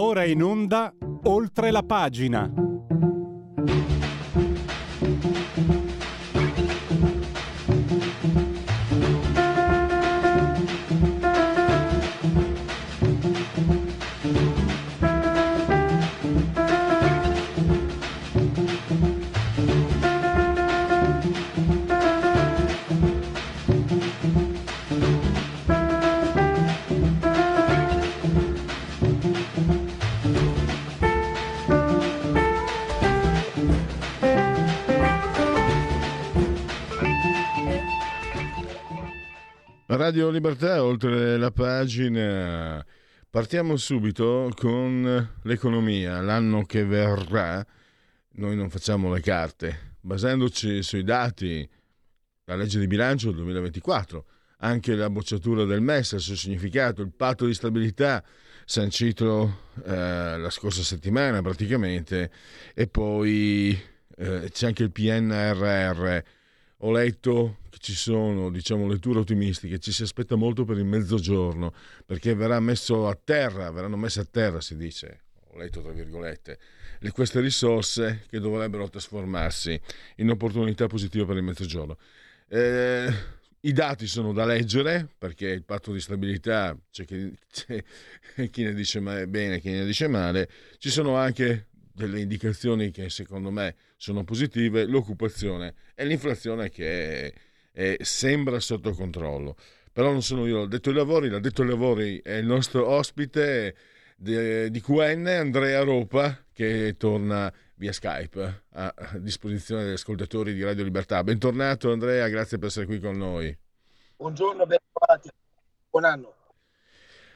Ora in onda oltre la pagina. Radio Libertà, oltre la pagina, partiamo subito con l'economia. L'anno che verrà, noi non facciamo le carte, basandoci sui dati, la legge di bilancio del 2024, anche la bocciatura del MES, il suo significato, il patto di stabilità sancito eh, la scorsa settimana praticamente, e poi eh, c'è anche il PNRR. Ho letto ci sono diciamo, letture ottimistiche, ci si aspetta molto per il mezzogiorno, perché verrà messo a terra, verranno messe a terra, si dice, ho letto tra virgolette, queste risorse che dovrebbero trasformarsi in opportunità positive per il mezzogiorno. Eh, I dati sono da leggere perché il patto di stabilità c'è chi, c'è chi ne dice bene, chi ne dice male, ci sono anche delle indicazioni che secondo me sono positive, l'occupazione e l'inflazione che è eh, sembra sotto controllo. Però non sono io, l'ho detto ai lavori, l'ha detto ai lavori è il nostro ospite di, di QN, Andrea Ropa, che torna via Skype a disposizione degli ascoltatori di Radio Libertà. Bentornato Andrea, grazie per essere qui con noi. Buongiorno, ben trovati. Buon anno.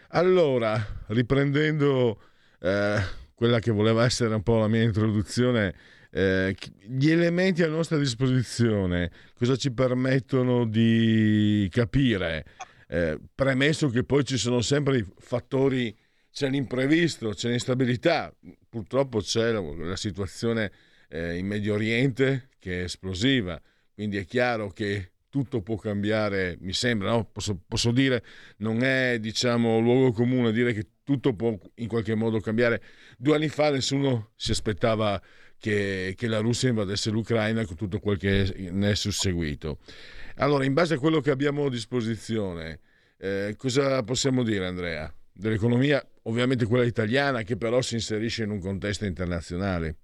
Allora, riprendendo eh, quella che voleva essere un po' la mia introduzione, eh, gli elementi a nostra disposizione cosa ci permettono di capire, eh, premesso che poi ci sono sempre i fattori, c'è l'imprevisto, c'è l'instabilità, purtroppo c'è la, la situazione eh, in Medio Oriente che è esplosiva, quindi è chiaro che tutto può cambiare, mi sembra, no? posso, posso, dire, non è diciamo luogo comune dire che tutto può in qualche modo cambiare. Due anni fa nessuno si aspettava che, che la Russia invadesse l'Ucraina con tutto quel che ne è susseguito. Allora, in base a quello che abbiamo a disposizione, eh, cosa possiamo dire, Andrea? Dell'economia, ovviamente quella italiana, che però si inserisce in un contesto internazionale.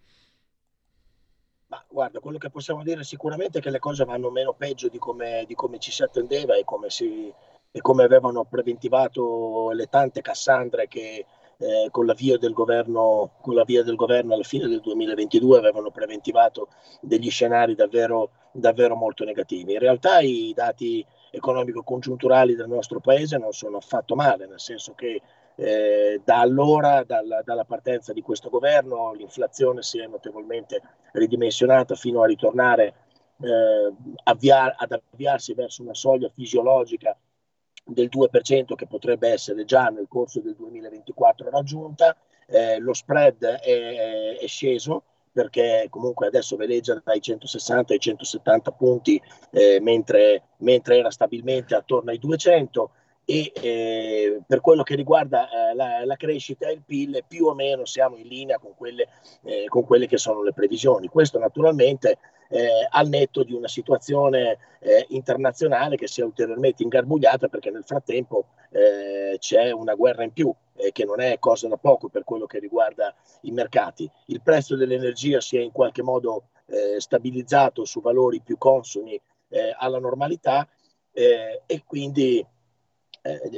Ma guarda, quello che possiamo dire sicuramente è che le cose vanno meno peggio di come, di come ci si attendeva e come, si, e come avevano preventivato le tante Cassandre che eh, con, la via del governo, con la via del governo alla fine del 2022 avevano preventivato degli scenari davvero, davvero molto negativi. In realtà i dati economico-congiunturali del nostro paese non sono affatto male, nel senso che eh, da allora, dalla, dalla, partenza di questo governo, l'inflazione si è notevolmente ridimensionata fino a ritornare eh, avviar, ad avviarsi verso una soglia fisiologica del 2% che potrebbe essere già nel corso del 2024 raggiunta, eh, lo spread è, è, sceso perché comunque adesso veleggia dai 160 ai 170 punti eh, mentre, mentre, era stabilmente attorno ai 200 e eh, per quello che riguarda eh, la, la, crescita e il PIL più o meno siamo in linea con quelle, eh, con quelle che sono le previsioni. Questo naturalmente eh, al netto di una situazione eh, internazionale che si è ulteriormente ingarbugliata perché nel frattempo eh, c'è una guerra in più eh, che non è cosa da poco per quello che riguarda i mercati. Il prezzo dell'energia si è in qualche modo eh, stabilizzato su valori più consoni eh, alla normalità e quindi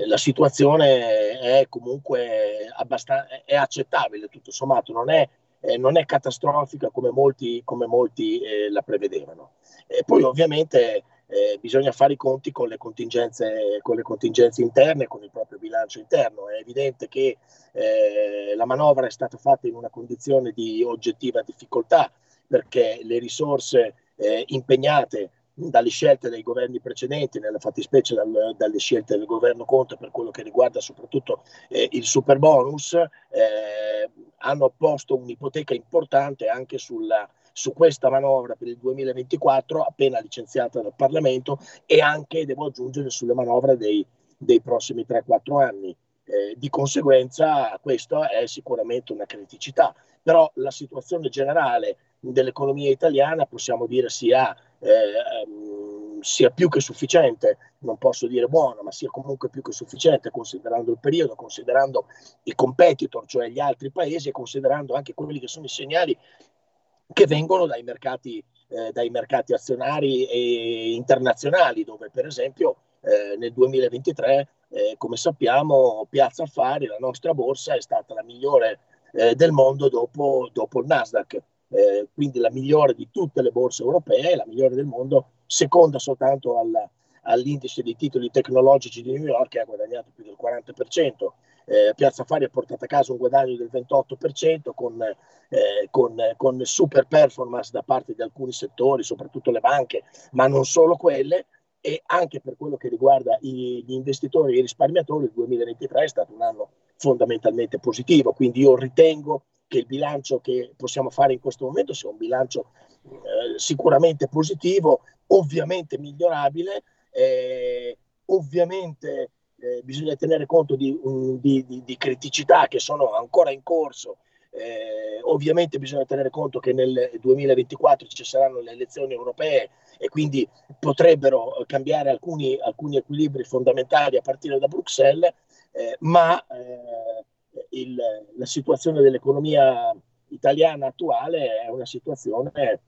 la situazione è comunque abbastanza è accettabile tutto sommato, non è eh, non è catastrofica come molti, come molti eh, la prevedevano. E poi ovviamente eh, bisogna fare i conti con le, contingenze, con le contingenze interne, con il proprio bilancio interno. È evidente che eh, la manovra è stata fatta in una condizione di oggettiva difficoltà perché le risorse eh, impegnate dalle scelte dei governi precedenti, nella fattispecie dal, dalle scelte del governo Conte per quello che riguarda soprattutto eh, il super bonus, eh, hanno posto un'ipoteca importante anche sulla, su questa manovra per il 2024 appena licenziata dal Parlamento e anche, devo aggiungere, sulle manovre dei, dei prossimi 3-4 anni. Eh, di conseguenza questa è sicuramente una criticità, però la situazione generale dell'economia italiana possiamo dire sia, eh, sia più che sufficiente, non posso dire buona, ma sia comunque più che sufficiente considerando il periodo, considerando i competitor, cioè gli altri paesi e considerando anche quelli che sono i segnali che vengono dai mercati, eh, dai mercati azionari e internazionali, dove per esempio eh, nel 2023, eh, come sappiamo, Piazza Affari, la nostra borsa, è stata la migliore eh, del mondo dopo, dopo il Nasdaq. Eh, quindi la migliore di tutte le borse europee, la migliore del mondo, seconda soltanto al, all'indice dei titoli tecnologici di New York che ha guadagnato più del 40%. Eh, Piazza Affari ha portato a casa un guadagno del 28% con, eh, con, con super performance da parte di alcuni settori, soprattutto le banche, ma non solo quelle, e anche per quello che riguarda i, gli investitori e i risparmiatori, il 2023 è stato un anno fondamentalmente positivo, quindi io ritengo che il bilancio che possiamo fare in questo momento sia un bilancio eh, sicuramente positivo, ovviamente migliorabile, eh, ovviamente eh, bisogna tenere conto di, um, di, di, di, criticità che sono ancora in corso. Eh, ovviamente bisogna tenere conto che nel 2024 ci saranno le elezioni europee e quindi potrebbero cambiare alcuni, alcuni equilibri fondamentali a partire da Bruxelles, eh, ma eh, il, la situazione dell'economia italiana attuale è una situazione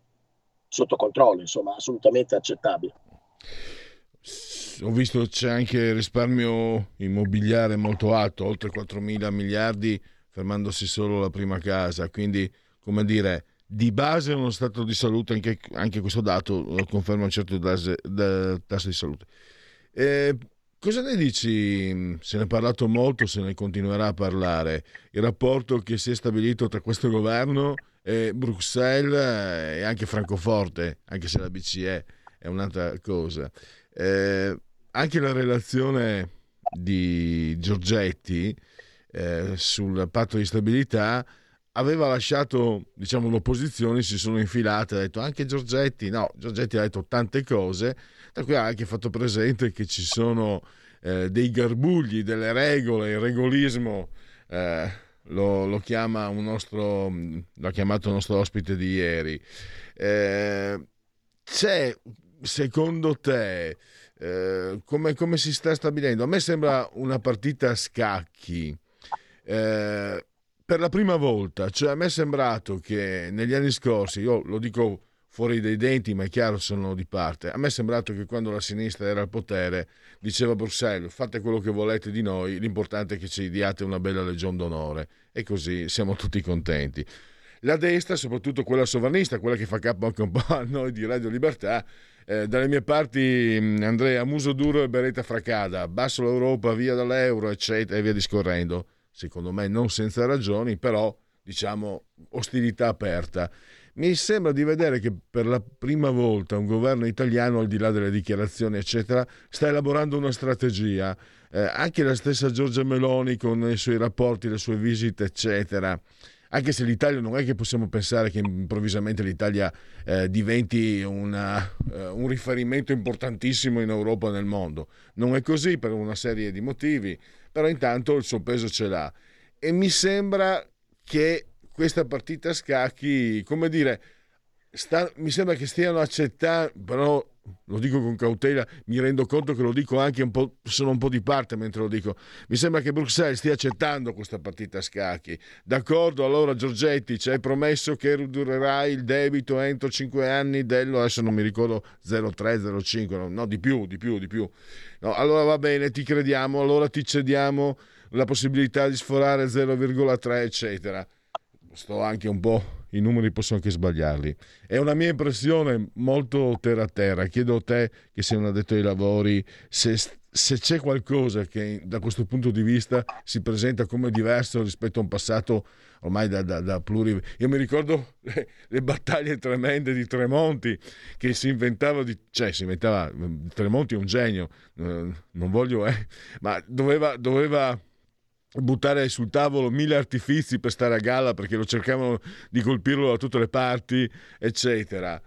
sotto controllo, insomma, assolutamente accettabile. Ho visto c'è anche risparmio immobiliare molto alto, oltre 4 mila miliardi, fermandosi solo la prima casa. Quindi, come dire, di base uno stato di salute, anche, anche questo dato conferma un certo tasso di salute. Eh, cosa ne dici? Se ne è parlato molto, se ne continuerà a parlare. Il rapporto che si è stabilito tra questo governo e Bruxelles e anche Francoforte, anche se la BCE è un'altra cosa. Eh, anche la relazione di Giorgetti eh, sul patto di stabilità aveva lasciato diciamo, l'opposizione, si sono infilate, ha detto anche Giorgetti, no, Giorgetti ha detto tante cose, da cui ha anche fatto presente che ci sono eh, dei garbugli, delle regole, il regolismo, eh, lo, lo, chiama un nostro, l'ha chiamato il nostro ospite di ieri. Eh, c'è, secondo te, eh, come, come, si sta stabilendo? A me sembra una partita a scacchi. Eh, per la prima volta, cioè a me è sembrato che negli anni scorsi, io lo dico fuori dai denti, ma è chiaro sono di parte, a me è sembrato che quando la sinistra era al potere diceva Bruxelles fate quello che volete di noi, l'importante è che ci diate una bella legion d'onore e così siamo tutti contenti. La destra, soprattutto quella sovranista, quella che fa capo anche un po' a noi di Radio Libertà, eh, dalle mie parti Andrea Muso duro e beretta fracada, basso l'Europa, via dall'euro, eccetera, e via discorrendo secondo me non senza ragioni, però diciamo ostilità aperta. Mi sembra di vedere che per la prima volta un governo italiano, al di là delle dichiarazioni, eccetera, sta elaborando una strategia. Eh, anche la stessa Giorgia Meloni con i suoi rapporti, le sue visite, eccetera. Anche se l'Italia non è che possiamo pensare che improvvisamente l'Italia eh, diventi una, eh, un riferimento importantissimo in Europa e nel mondo. Non è così per una serie di motivi però intanto il suo peso ce l'ha. E mi sembra che questa partita a scacchi, come dire, sta, mi sembra che stiano accettando, però lo dico con cautela, mi rendo conto che lo dico anche un po', sono un po' di parte mentre lo dico. Mi sembra che Bruxelles stia accettando questa partita a scacchi. D'accordo, allora Giorgetti ci hai promesso che ridurrai il debito entro 5 anni dello, adesso non mi ricordo 0,3, 0,5, no, no, di più, di più, di più. No, allora va bene, ti crediamo, allora ti cediamo la possibilità di sforare 0,3, eccetera. Sto anche un po' i numeri possono anche sbagliarli. È una mia impressione molto terra a terra. Chiedo a te, che sei un addetto ai lavori, se, se c'è qualcosa che da questo punto di vista si presenta come diverso rispetto a un passato ormai da, da, da pluri... Io mi ricordo le, le, battaglie tremende di Tremonti che si inventava di... cioè si inventava... Tremonti è un genio, non voglio... Eh, ma doveva... doveva buttare sul tavolo mille artifici per stare a galla perché lo cercavano di colpirlo da tutte le parti, eccetera.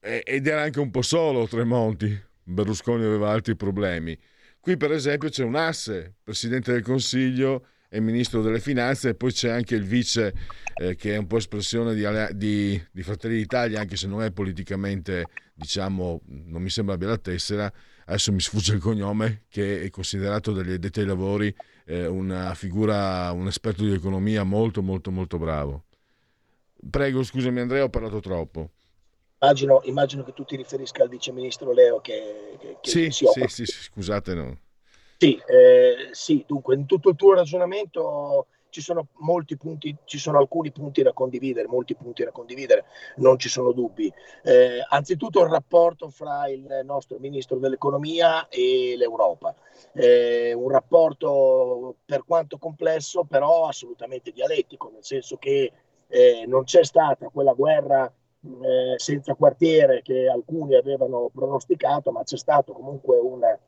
ed era anche un po' solo Tremonti. Berlusconi aveva altri problemi. Qui per esempio c'è un asse, Presidente del Consiglio e Ministro delle Finanze e poi c'è anche il vice eh, che è un po' espressione di, di, di, Fratelli d'Italia anche se non è politicamente diciamo non mi sembra abbia la tessera adesso mi sfugge il cognome che è considerato dagli addetti ai lavori eh, una figura un esperto di economia molto molto molto bravo prego scusami Andrea ho parlato troppo Immagino, immagino, che tu ti riferisca al viceministro Leo che, che, che sì, si. Sì, sì, scusate, no. Sì, eh, sì, dunque in tutto il tuo ragionamento ci sono molti punti, ci sono alcuni punti da condividere, molti punti da condividere, non ci sono dubbi. Eh, anzitutto il rapporto fra il nostro ministro dell'economia e l'Europa, eh, un rapporto per quanto complesso però assolutamente dialettico, nel senso che eh, non c'è stata quella guerra eh, senza quartiere che alcuni avevano pronosticato, ma c'è stato comunque una,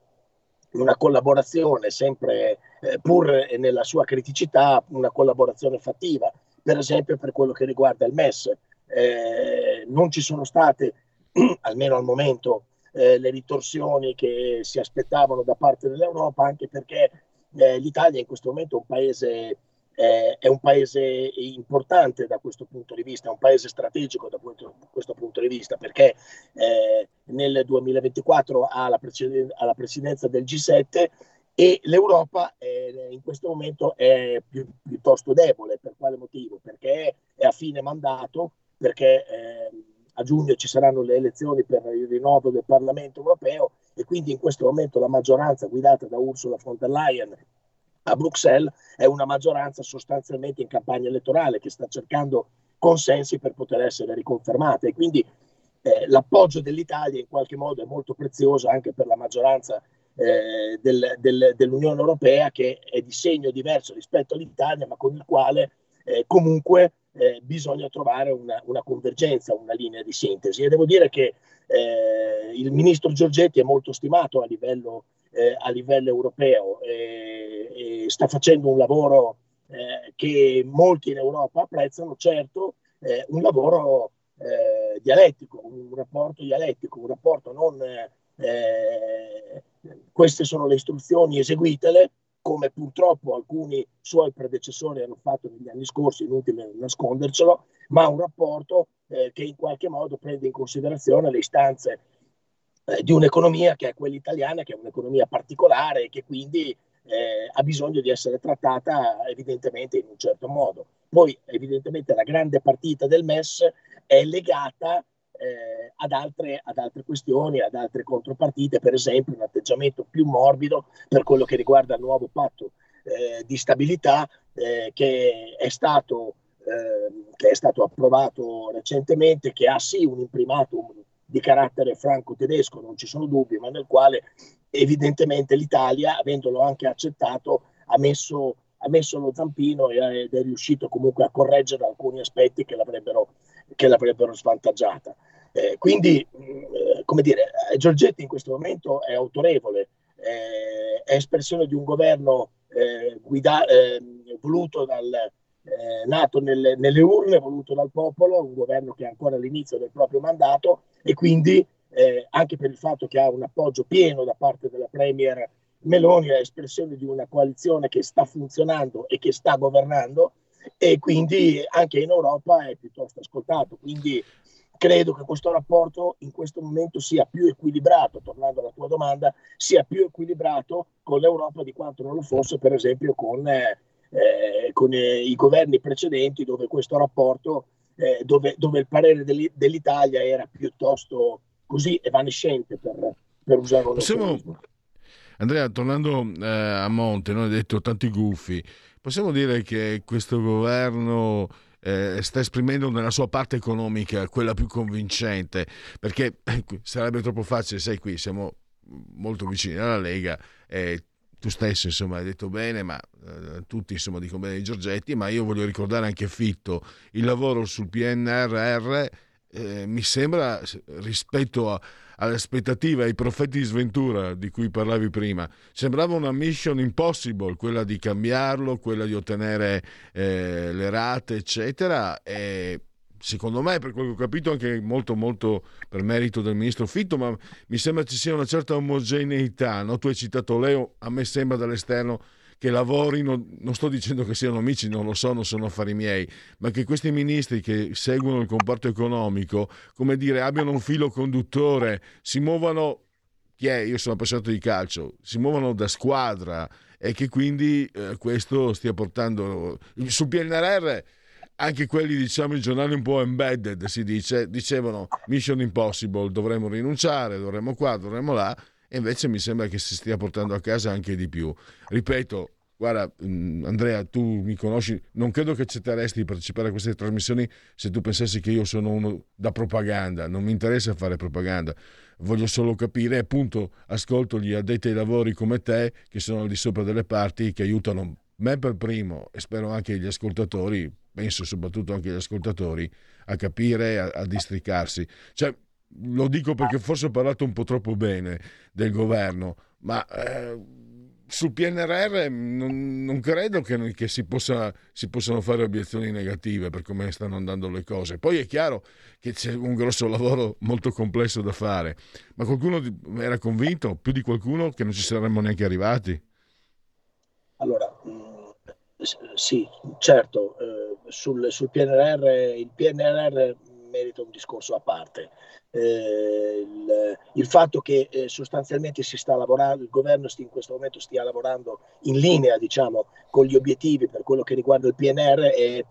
una collaborazione sempre, eh, pur nella sua criticità, una collaborazione fattiva, per esempio per quello che riguarda il MES. Eh, non ci sono state, almeno al momento, eh, le ritorsioni che si aspettavano da parte dell'Europa, anche perché eh, l'Italia in questo momento è un paese eh, è un paese importante da questo punto di vista, è un paese strategico da questo, questo punto di vista, perché eh, nel 2024 ha la, presiden- ha la, presidenza del G7 e l'Europa eh, in questo momento è più, piuttosto debole. Per quale motivo? Perché è a fine mandato, perché ehm, a giugno ci saranno le elezioni per il rinnovo del Parlamento europeo e quindi in questo momento la maggioranza guidata da Ursula von der Leyen a Bruxelles è una maggioranza sostanzialmente in campagna elettorale che sta cercando consensi per poter essere riconfermata. E quindi eh, l'appoggio dell'Italia in qualche modo è molto prezioso anche per la maggioranza eh, del, del, dell'Unione Europea che è di segno diverso rispetto all'Italia ma con il quale eh, comunque eh, bisogna trovare una, una, convergenza, una linea di sintesi. E devo dire che eh, il ministro Giorgetti è molto stimato a livello eh, a livello europeo e, e sta facendo un lavoro eh, che molti in Europa apprezzano, certo eh, un lavoro eh, dialettico, un rapporto dialettico, un rapporto non eh, queste sono le istruzioni, eseguitele, come purtroppo alcuni suoi predecessori hanno fatto negli anni scorsi, inutile nascondercelo, ma un rapporto eh, che in qualche modo prende in considerazione le istanze eh, di un'economia che è quella italiana, che è un'economia particolare e che quindi eh, ha bisogno di essere trattata evidentemente in un certo modo. Poi evidentemente la grande partita del MES è legata eh, ad, altre, ad, altre, questioni, ad altre contropartite, per esempio un atteggiamento più morbido per quello che riguarda il nuovo patto eh, di stabilità eh, che è stato ehm, che è stato approvato recentemente, che ha sì un imprimato di carattere franco-tedesco, non ci sono dubbi, ma nel quale evidentemente l'Italia, avendolo anche accettato, ha messo, ha messo lo zampino ed è riuscito comunque a correggere alcuni aspetti che l'avrebbero, che l'avrebbero svantaggiata. Eh, quindi, eh, come dire, Giorgetti in questo momento è autorevole, eh, è espressione di un governo eh, guida, eh, voluto dal, eh, nato nelle, nelle, urne, voluto dal popolo, un governo che è ancora all'inizio del proprio mandato e quindi eh, anche per il fatto che ha un appoggio pieno da parte della Premier Meloni, è espressione di una coalizione che sta funzionando e che sta governando e quindi anche in Europa è piuttosto ascoltato. Quindi credo che questo rapporto in questo momento sia più equilibrato, tornando alla tua domanda, sia più equilibrato con l'Europa di quanto non lo fosse per esempio con eh, eh, con eh, i governi precedenti dove questo rapporto, eh, dove, dove, il parere dell'Italia era piuttosto così evanescente per, per usare un Possiamo, Andrea, tornando eh, a Monte, non hai detto tanti gufi, possiamo dire che questo governo eh, sta esprimendo nella sua parte economica quella più convincente, perché eh, sarebbe troppo facile, sai qui, siamo molto vicini alla Lega, eh, tu stesso insomma hai detto bene, ma eh, tutti insomma dicono bene di Giorgetti, ma io voglio ricordare anche Fitto, il lavoro sul PNRR eh, mi sembra rispetto a, alle aspettative, ai profeti di sventura di cui parlavi prima, sembrava una mission impossible, quella di cambiarlo, quella di ottenere eh, le rate, eccetera, e secondo me, per quello che ho capito, anche molto, molto per merito del ministro Fitto, ma mi sembra ci sia una certa omogeneità. No? Tu hai citato Leo, a me sembra dall'esterno che lavorino, non sto dicendo che siano amici, non lo so, non sono affari miei, ma che questi ministri che seguono il comparto economico, come dire, abbiano un filo conduttore, si muovano, chi è? Io sono appassionato di calcio, si muovono da squadra e che quindi eh, questo stia portando... Sul PNRR anche quelli, diciamo, i giornali un po' embedded, si dice, dicevano Mission Impossible, dovremmo rinunciare, dovremmo qua, dovremmo là, e invece mi sembra che si stia portando a casa anche di più. Ripeto, guarda mm, Andrea, tu mi conosci, non credo che accetteresti di partecipare a queste trasmissioni se tu pensassi che io sono uno da propaganda, non mi interessa fare propaganda, voglio solo capire, appunto ascolto gli addetti ai lavori come te che sono al di sopra delle parti che aiutano me per primo e spero anche gli ascoltatori, penso soprattutto anche gli ascoltatori, a capire, a, a districarsi. Cioè, lo dico perché forse ho parlato un po' troppo bene del governo, ma eh, sul PNRR non, non credo che, che si, possa, si, possano fare obiezioni negative per come stanno andando le cose. Poi è chiaro che c'è un grosso lavoro molto complesso da fare, ma qualcuno era convinto, più di qualcuno, che non ci saremmo neanche arrivati? Allora, mm, sì, certo, eh, sul, sul PNRR, il PNRR merita un discorso a parte eh, il, il, fatto che eh, sostanzialmente si sta lavorando, il governo in questo momento stia lavorando in linea diciamo, con gli obiettivi per quello che riguarda il PNR è,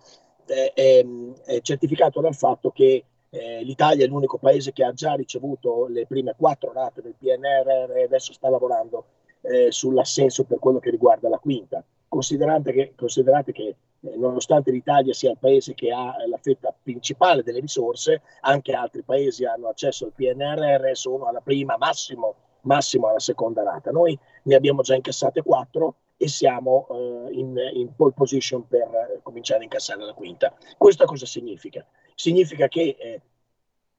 è, è, è certificato dal fatto che eh, l'Italia è l'unico paese che ha già ricevuto le prime quattro rate del PNR e adesso sta lavorando eh, sull'assenso per quello che riguarda la quinta. Considerate che, considerate che eh, nonostante l'Italia sia il paese che ha la fetta principale delle risorse, anche altri paesi hanno accesso al PNRR e sono alla prima, massimo, massimo alla seconda rata. Noi ne abbiamo già incassate quattro e siamo uh, in, in, pole position per uh, cominciare a incassare la quinta. Questo cosa significa? Significa che eh,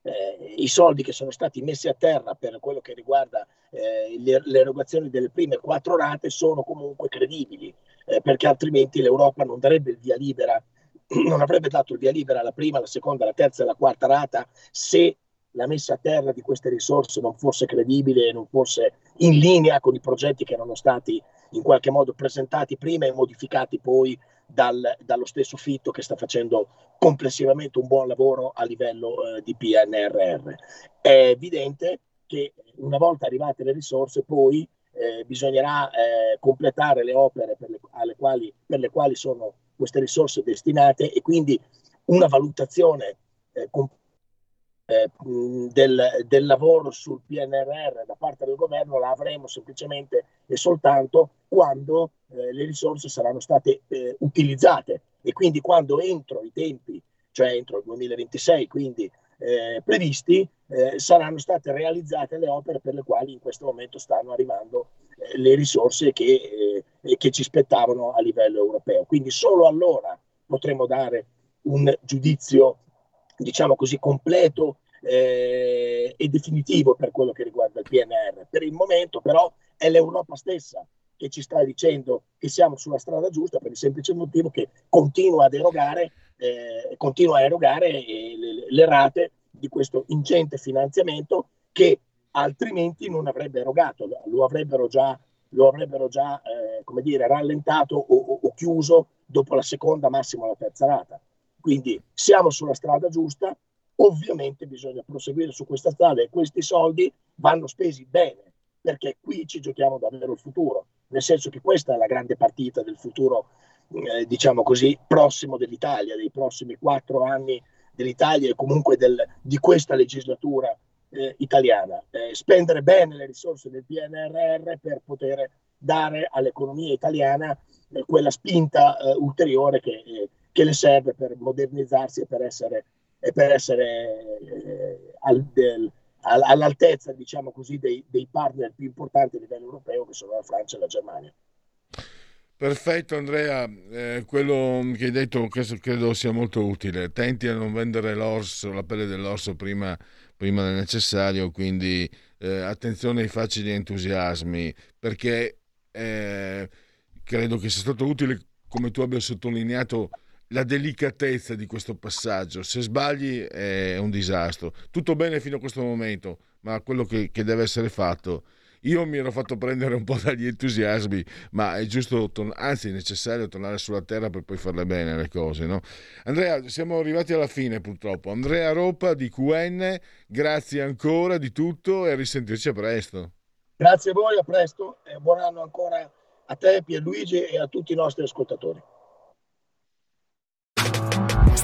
eh, i soldi che sono stati messi a terra per quello che riguarda eh, le, le, erogazioni delle prime quattro rate sono comunque credibili, eh, perché altrimenti l'Europa non darebbe il via libera, non avrebbe dato il via libera alla prima, alla seconda, alla terza e alla quarta rata se la messa a terra di queste risorse non fosse credibile non fosse in linea con i progetti che erano stati in qualche modo presentati prima e modificati poi dal, dallo stesso Fitto che sta facendo complessivamente un buon lavoro a livello eh, di PNRR. È evidente che una volta arrivate le risorse poi eh, bisognerà eh, completare le opere per le, quali, per le, quali, sono queste risorse destinate e quindi una valutazione eh, eh, del, del, lavoro sul PNRR da parte del governo la avremo semplicemente e soltanto quando eh, le risorse saranno state eh, utilizzate. E quindi quando entro i tempi, cioè entro il 2026, quindi previsti, eh, saranno state realizzate le opere per le quali in questo momento stanno arrivando eh, le risorse che, che ci spettavano a livello europeo. Quindi solo allora potremo dare un giudizio diciamo così, completo eh, e definitivo per quello che riguarda il PNR. Per il momento però è l'Europa stessa che ci sta dicendo che siamo sulla strada giusta per il semplice motivo che continua ad erogare, eh, continua a erogare eh, le, le rate di questo ingente finanziamento che altrimenti non avrebbe erogato, lo avrebbero già, lo avrebbero già eh, come dire, rallentato o, o, o, chiuso dopo la seconda, massimo la terza rata. Quindi siamo sulla strada giusta, ovviamente bisogna proseguire su questa strada e questi soldi vanno spesi bene, perché qui ci giochiamo davvero il futuro, nel senso che questa è la grande partita del futuro, eh, diciamo così, prossimo dell'Italia, dei prossimi quattro anni dell'Italia e comunque del, di questa legislatura eh, italiana. Eh, spendere bene le risorse del PNRR per poter dare all'economia italiana eh, quella spinta eh, ulteriore che eh, che le serve per modernizzarsi e per essere, e per essere eh, al, del, all'altezza, diciamo così, dei, dei, partner più importanti a livello europeo che sono la Francia e la Germania. Perfetto Andrea, eh, quello che hai detto credo sia molto utile. Tenti a non vendere l'orso, la pelle dell'orso prima, prima del necessario, quindi eh, attenzione ai facili entusiasmi, perché eh, credo che sia stato utile, come tu abbia sottolineato, la delicatezza di questo passaggio. Se sbagli è un disastro. Tutto bene fino a questo momento, ma quello che, che deve essere fatto io mi ero fatto prendere un po' dagli entusiasmi, ma è giusto, anzi è necessario tornare sulla terra per poi farle bene le cose. No? Andrea, siamo arrivati alla fine purtroppo. Andrea Ropa di QN, grazie ancora di tutto e a risentirci a presto. Grazie a voi, a presto e buon anno ancora a te Pierluigi e a tutti i nostri ascoltatori.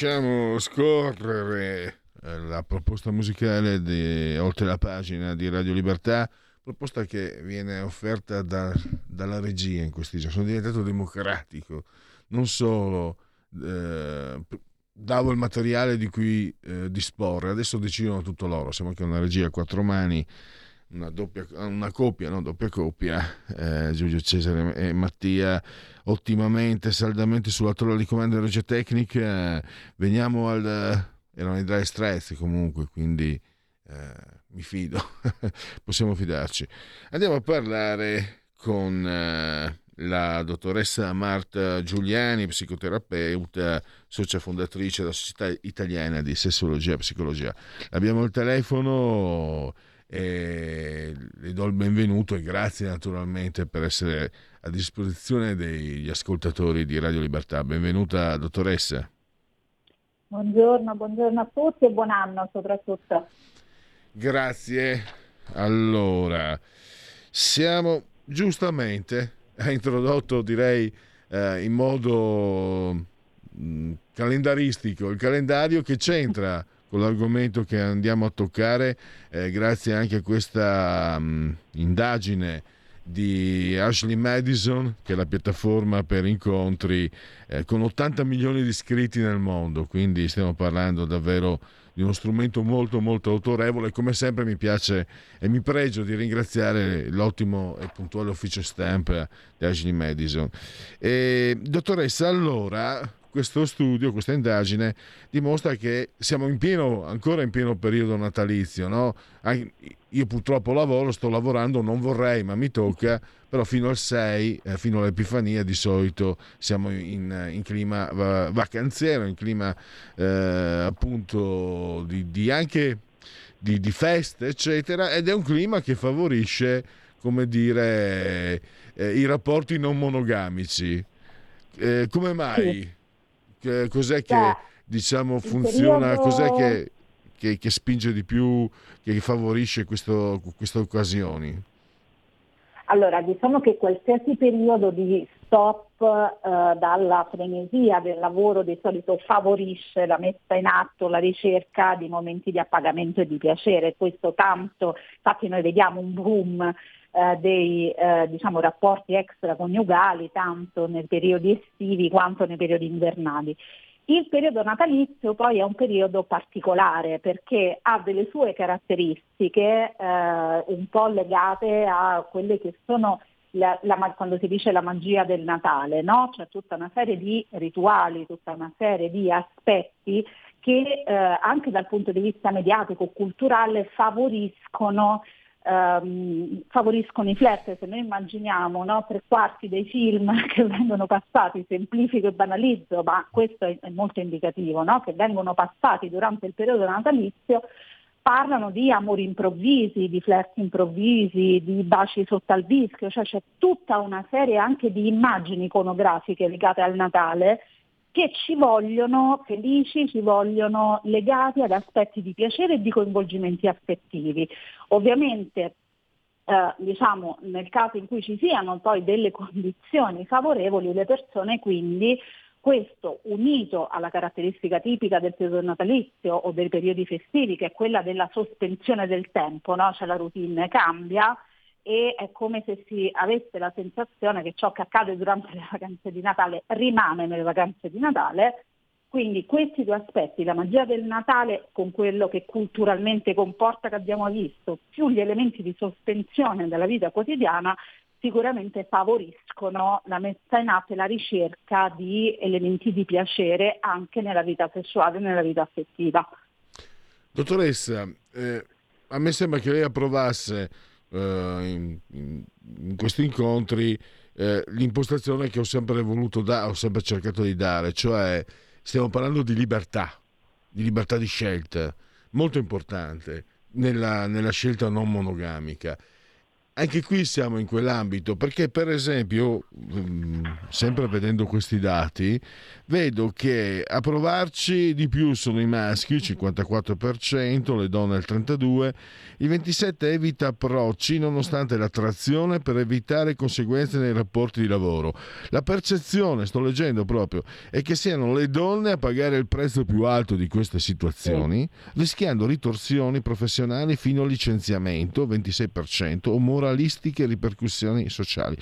Lasciamo scorrere eh, la proposta musicale di Oltre la pagina di Radio Libertà, proposta che viene offerta da, dalla regia in questi giorni. Sono diventato democratico, non solo eh, davo il materiale di cui eh, disporre, adesso decidono tutto loro, siamo anche una regia a quattro mani, una, doppia, una coppia, no? doppia coppia, eh, Giulio Cesare e Mattia, ottimamente, saldamente sulla torre di comando di regia tecnica, veniamo al... erano i dry stress comunque, quindi eh, mi fido, possiamo fidarci. Andiamo a parlare con eh, la dottoressa Marta Giuliani, psicoterapeuta, socia fondatrice della Società Italiana di Sessologia e Psicologia. Abbiamo il telefono e le do il benvenuto e grazie naturalmente per essere a disposizione degli ascoltatori di Radio Libertà. Benvenuta dottoressa. Buongiorno, buongiorno a tutti e buon anno soprattutto. Grazie. Allora, siamo giustamente ha introdotto, direi, eh, in modo mh, mm, calendaristico il calendario che c'entra con l'argomento che andiamo a toccare, eh, grazie anche a questa mh, mm, indagine di Ashley Madison, che è la piattaforma per incontri eh, con 80 milioni di iscritti nel mondo, quindi stiamo parlando davvero di uno strumento molto molto autorevole. Come sempre mi piace e mi pregio di ringraziare l'ottimo e puntuale ufficio stampa di Ashley Madison. E, dottoressa, allora questo studio, questa indagine dimostra che siamo in pieno, ancora in pieno periodo natalizio. No? Io purtroppo lavoro, sto lavorando, non vorrei, ma mi tocca, però fino al 6, eh, fino all'Epifania di solito siamo in, in clima vacanziero, in clima eh, appunto di, di anche di, di, feste, eccetera, ed è un clima che favorisce, come dire, eh, i rapporti non monogamici. Eh, come mai? Sì. Cos'è che Beh, diciamo funziona? Periodo... Cos'è che, che, che, spinge di più, che favorisce questo, queste occasioni? Allora, diciamo che qualsiasi periodo di stop eh, dalla frenesia del lavoro di solito favorisce la messa in atto, la ricerca di momenti di appagamento e di piacere. Questo tanto, infatti noi vediamo un boom eh, dei eh, diciamo, rapporti extraconiugali tanto nei periodi estivi quanto nei periodi invernali. Il periodo natalizio poi è un periodo particolare perché ha delle sue caratteristiche eh, un po' legate a quelle che sono la, la, quando si dice la magia del Natale, no? c'è tutta una serie di rituali, tutta una serie di aspetti che eh, anche dal punto di vista mediatico, culturale favoriscono ehm, favoriscono i flirt, se noi immaginiamo no, tre quarti dei film che vengono passati, semplifico e banalizzo, ma questo è, è molto indicativo, no, che vengono passati durante il periodo natalizio, parlano di amori improvvisi, di flirt improvvisi, di baci sotto al vischio, cioè c'è tutta una serie anche di immagini iconografiche legate al Natale che ci vogliono felici, ci vogliono legati ad aspetti di piacere e di coinvolgimenti affettivi. Ovviamente eh, diciamo, nel caso in cui ci siano poi delle condizioni favorevoli, le persone quindi questo unito alla caratteristica tipica del periodo natalizio o dei periodi festivi, che è quella della sospensione del tempo, no? cioè la routine cambia, e è come se si avesse la sensazione che ciò che accade durante le vacanze di Natale rimane nelle vacanze di Natale. Quindi questi due aspetti, la magia del Natale con quello che culturalmente comporta che abbiamo visto, più gli elementi di sospensione della vita quotidiana, sicuramente favoriscono la messa in atto e la ricerca di elementi di piacere anche nella vita sessuale e nella vita affettiva. Dottoressa, eh, a me sembra che lei approvasse in, in, in, questi incontri eh, l'impostazione che ho sempre voluto dare, ho sempre cercato di dare, cioè stiamo parlando di libertà, di libertà di scelta, molto importante nella, nella scelta non monogamica. Anche qui siamo in quell'ambito perché per esempio, mm, sempre vedendo questi dati, vedo che a provarci di più sono i maschi, il 54%, le donne il 32%, il 27% evita approcci nonostante l'attrazione per evitare conseguenze nei rapporti di lavoro. La percezione, sto leggendo proprio, è che siano le donne a pagare il prezzo più alto di queste situazioni, rischiando ritorsioni professionali fino al licenziamento, 26%, o morali moralistiche ripercussioni sociali.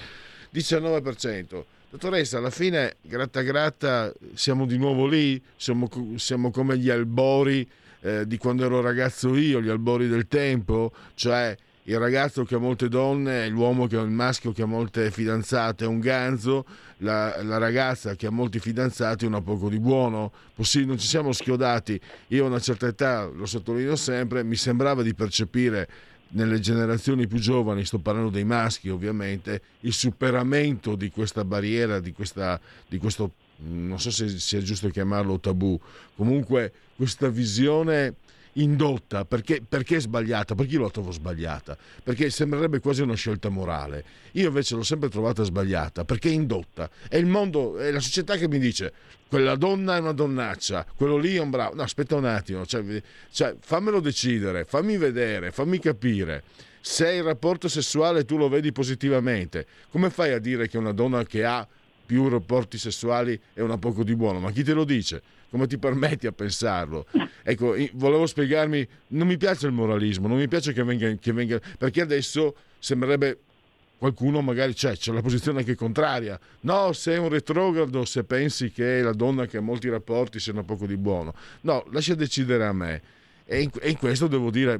19%. Dottoressa, alla fine, gratta gratta, siamo di nuovo lì, siamo, siamo come gli albori eh, di quando ero ragazzo io, gli albori del tempo, cioè il ragazzo che ha molte donne, l'uomo che ha il maschio che ha molte fidanzate è un ganzo, la, la ragazza che ha molti fidanzati è una poco di buono. Possibile, non ci siamo schiodati. Io a una certa età, lo sottolineo sempre, mi sembrava di percepire nelle generazioni più giovani, sto parlando dei maschi ovviamente, il superamento di questa barriera, di, questa, di questo, non so se sia giusto chiamarlo tabù, comunque questa visione indotta, perché, perché è sbagliata? Perché io la trovo sbagliata? Perché sembrerebbe quasi una scelta morale. Io invece l'ho sempre trovata sbagliata, perché è indotta. È il mondo, è la società che mi dice quella donna è una donnaccia, quello lì è un bravo. No, aspetta un attimo, cioè, cioè, fammelo decidere, fammi vedere, fammi capire. Se il rapporto sessuale tu lo vedi positivamente, come fai a dire che una donna che ha più rapporti sessuali è una poco di buono? Ma chi te lo dice? Come ti permetti a pensarlo? Ecco, volevo spiegarmi, non mi piace il moralismo, non mi piace che venga, che venga perché adesso sembrerebbe qualcuno magari c'è, c'è la posizione anche contraria. No, sei un retrogrado se pensi che la donna che ha molti rapporti sia un poco di buono. No, lascia decidere a me. E in, e in questo devo dire,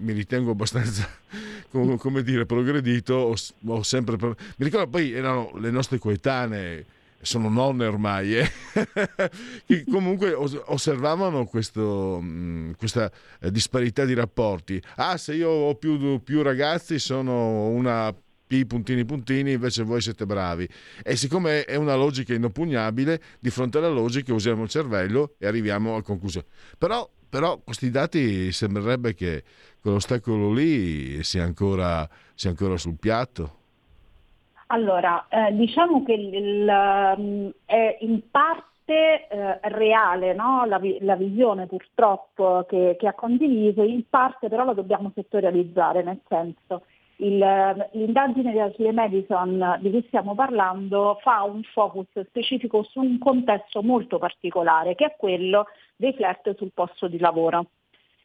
mi ritengo abbastanza, come dire, progredito. Ho, ho sempre, mi ricordo poi erano le nostre coetanee sono nonne ormai, eh? che comunque osservavano questo, questa eh, disparità di rapporti. Ah, se io ho più, più ragazzi sono una P puntini puntini, invece voi siete bravi. E siccome è una logica inoppugnabile, di fronte alla logica usiamo il cervello e arriviamo a conclusione. Però, però questi dati sembrerebbe che quell'ostacolo lì sia ancora, sia ancora sul piatto. Allora, eh, diciamo che il, il, ehm, è in parte eh, reale no? la, la, visione purtroppo che, che, ha condiviso, in parte però la dobbiamo settorializzare, nel senso il, l'indagine di Ashley Madison di cui stiamo parlando fa un focus specifico su un contesto molto particolare che è quello dei flirt sul posto di lavoro.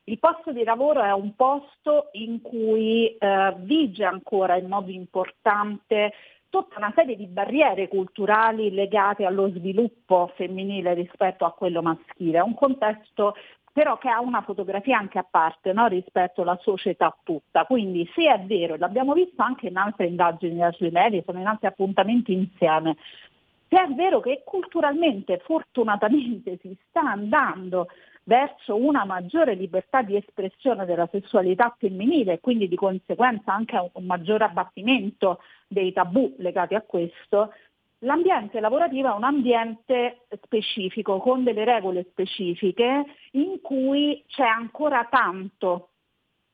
Il posto di lavoro è un posto in cui eh, vige ancora in modo importante tutta una serie di barriere culturali legate allo sviluppo femminile rispetto a quello maschile. È un contesto però che ha una fotografia anche a parte no? rispetto alla società tutta. Quindi se è vero, l'abbiamo visto anche in altre indagini sui media, sono in altri appuntamenti insieme, se è vero che culturalmente, fortunatamente, si sta andando verso una maggiore libertà di espressione della sessualità femminile e quindi di conseguenza anche un maggiore abbattimento dei tabù legati a questo, l'ambiente lavorativo è un ambiente specifico, con delle regole specifiche, in cui c'è ancora tanto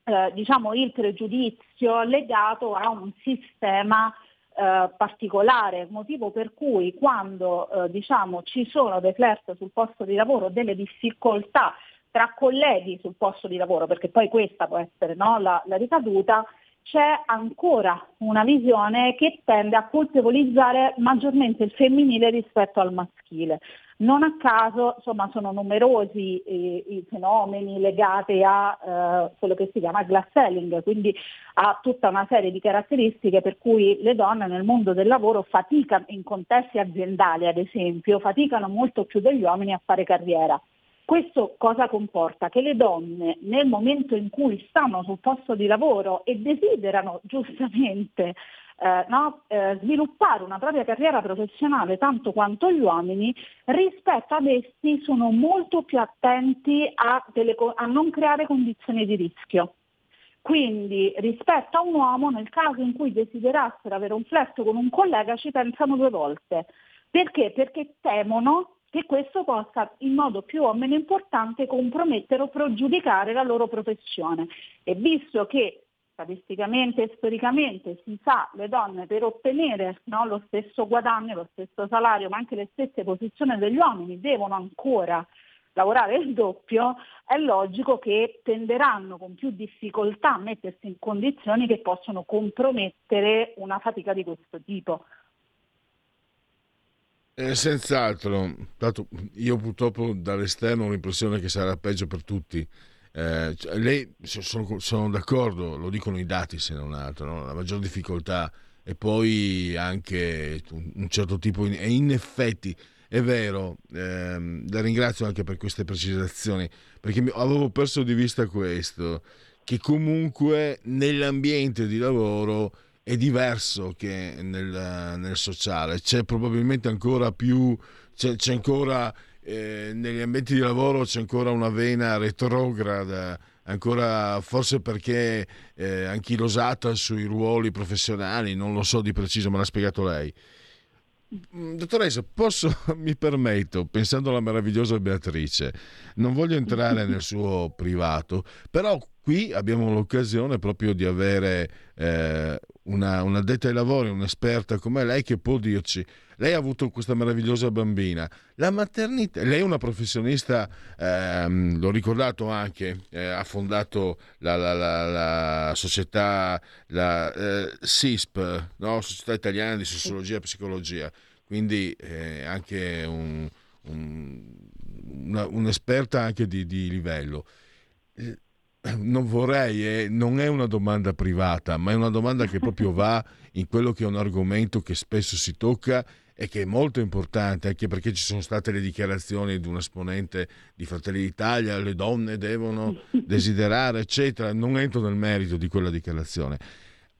eh, diciamo, il pregiudizio legato a un sistema eh, particolare, motivo per cui quando eh, diciamo, ci sono flirt sul posto di lavoro, delle difficoltà tra colleghi sul posto di lavoro, perché poi questa può essere no, la, la ricaduta, c'è ancora una visione che tende a colpevolizzare maggiormente il femminile rispetto al maschile. Non a caso insomma, sono numerosi eh, i fenomeni legati a eh, quello che si chiama glass selling, quindi a tutta una serie di caratteristiche per cui le donne nel mondo del lavoro faticano, in contesti aziendali ad esempio, faticano molto più degli uomini a fare carriera. Questo cosa comporta? Che le donne nel momento in cui stanno sul posto di lavoro e desiderano giustamente eh, no? eh, sviluppare una propria carriera professionale tanto quanto gli uomini, rispetto ad essi sono molto più attenti a, delle, a non creare condizioni di rischio. Quindi rispetto a un uomo, nel caso in cui desiderassero avere un flirt con un collega, ci pensano due volte. Perché? Perché temono che questo possa in modo più o meno importante compromettere o pregiudicare la loro professione. E visto che statisticamente e storicamente si sa le donne per ottenere no, lo stesso guadagno, lo stesso salario, ma anche le stesse posizioni degli uomini devono ancora lavorare il doppio, è logico che tenderanno con più difficoltà a mettersi in condizioni che possono compromettere una fatica di questo tipo. Eh, senz'altro, io purtroppo dall'esterno ho l'impressione che sarà peggio per tutti. Eh, cioè, lei, sono, sono, d'accordo, lo dicono i dati se non altro, no? la maggior difficoltà e poi anche un, certo tipo, di, e in effetti è vero, ehm, la ringrazio anche per queste precisazioni, perché avevo perso di vista questo, che comunque nell'ambiente di lavoro è diverso che nel, nel sociale, c'è probabilmente ancora più, c'è, c'è ancora eh, negli ambienti di lavoro c'è ancora una vena retrograda, ancora forse perché eh, anchilosata sui ruoli professionali, non lo so di preciso, me l'ha spiegato lei. Mm, dottoressa, posso, mi permetto, pensando alla meravigliosa Beatrice, non voglio entrare nel suo privato, però qui abbiamo l'occasione proprio di avere eh, una, una detta ai lavori, un'esperta come lei che può dirci, lei ha avuto questa meravigliosa bambina, la maternità, lei è una professionista, ehm, l'ho ricordato anche, eh, ha fondato la, la, la, la società, la eh, SISP, no? Società Italiana di Sociologia e Psicologia, quindi eh, anche un, un, una, un'esperta anche di, di livello. Non vorrei, eh, non è una domanda privata, ma è una domanda che proprio va in quello che è un argomento che spesso si tocca e che è molto importante, anche perché ci sono state le dichiarazioni di un esponente di Fratelli d'Italia, le donne devono desiderare, eccetera. Non entro nel merito di quella dichiarazione.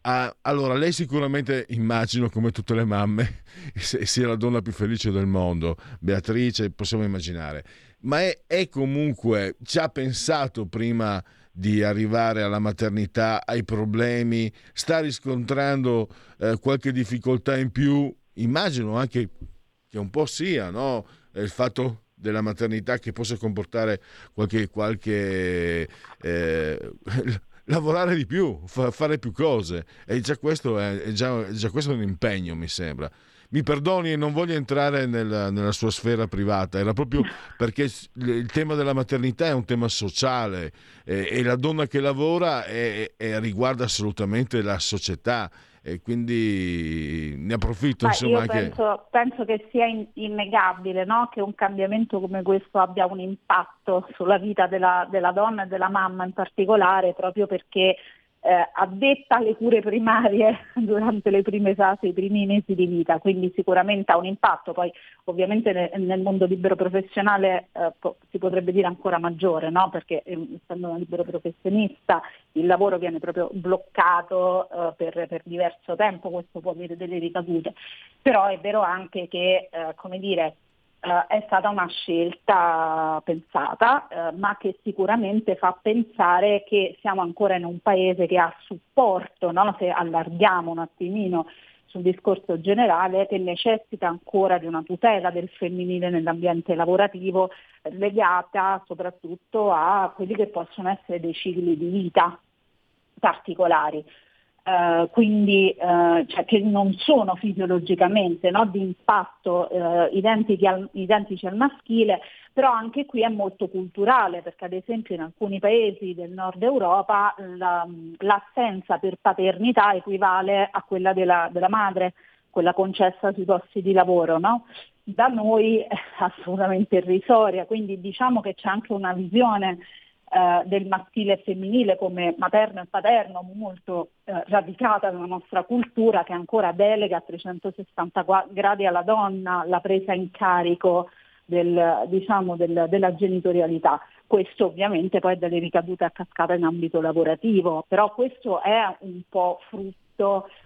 Ah, allora, lei sicuramente immagino come tutte le mamme sia la donna più felice del mondo, Beatrice, possiamo immaginare, ma è, è comunque già pensato prima di arrivare alla maternità, ai problemi, sta riscontrando eh, qualche difficoltà in più, immagino anche che un po' sia no? il fatto della maternità che possa comportare qualche, qualche eh, lavorare di più, fa, fare più cose. E già questo è, è, già, è già questo un impegno mi sembra. Mi perdoni e non voglio entrare nella, nella, sua sfera privata, era proprio perché il tema della maternità è un tema sociale eh, e la donna che lavora è, è, riguarda assolutamente la società e quindi ne approfitto. Ma insomma, io penso, anche... penso, che sia in, innegabile no? che un cambiamento come questo abbia un impatto sulla vita della, della donna e della mamma in particolare, proprio perché eh, addetta alle cure primarie durante le prime fasi, i primi mesi di vita, quindi sicuramente ha un impatto, poi ovviamente nel, nel mondo libero professionale eh, po- si potrebbe dire ancora maggiore, no? perché eh, essendo una libero professionista il lavoro viene proprio bloccato eh, per, per, diverso tempo, questo può avere delle ricadute, però è vero anche che, eh, come dire, Uh, è stata una scelta pensata, uh, ma che sicuramente fa pensare che siamo ancora in un paese che ha supporto, no? se allarghiamo un attimino sul discorso generale, che necessita ancora di una tutela del femminile nell'ambiente lavorativo legata soprattutto a quelli che possono essere dei cicli di vita particolari. Uh, quindi uh, cioè che non sono fisiologicamente no, di impatto uh, identici al, identici, al, maschile, però anche qui è molto culturale, perché ad esempio in alcuni paesi del nord Europa la, l'assenza per paternità equivale a quella della, della, madre, quella concessa sui posti di lavoro. No? Da noi è assolutamente irrisoria, quindi diciamo che c'è anche una visione eh, del maschile e femminile come materno e paterno molto eh, radicata nella nostra cultura che ancora delega a 360 gradi alla donna la presa in carico del, diciamo, del, della genitorialità. Questo ovviamente poi ha delle ricadute a cascata in ambito lavorativo, però questo è un po' frutto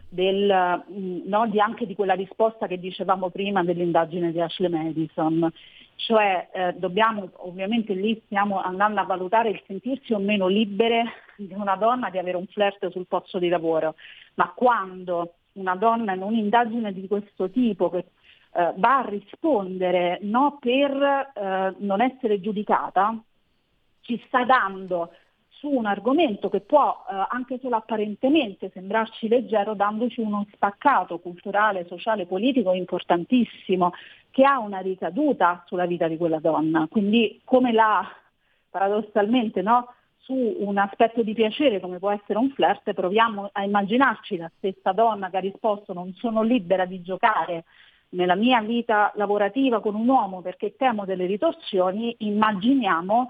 del, mm, no, di anche di quella risposta che dicevamo prima dell'indagine di Ashley Madison. Cioè eh, dobbiamo, ovviamente lì stiamo andando a valutare il sentirsi o meno libere di una donna di avere un flirt sul posto di lavoro, ma quando una donna in un'indagine di questo tipo che eh, va a rispondere no, per eh, non essere giudicata, ci sta dando su un argomento che può eh, anche solo apparentemente sembrarci leggero, dandoci uno spaccato culturale, sociale, politico importantissimo che ha una ricaduta sulla vita di quella donna. Quindi come la, paradossalmente, no, su un aspetto di piacere come può essere un flirt, proviamo a immaginarci la stessa donna che ha risposto non sono libera di giocare nella mia vita lavorativa con un uomo perché temo delle ritorsioni, immaginiamo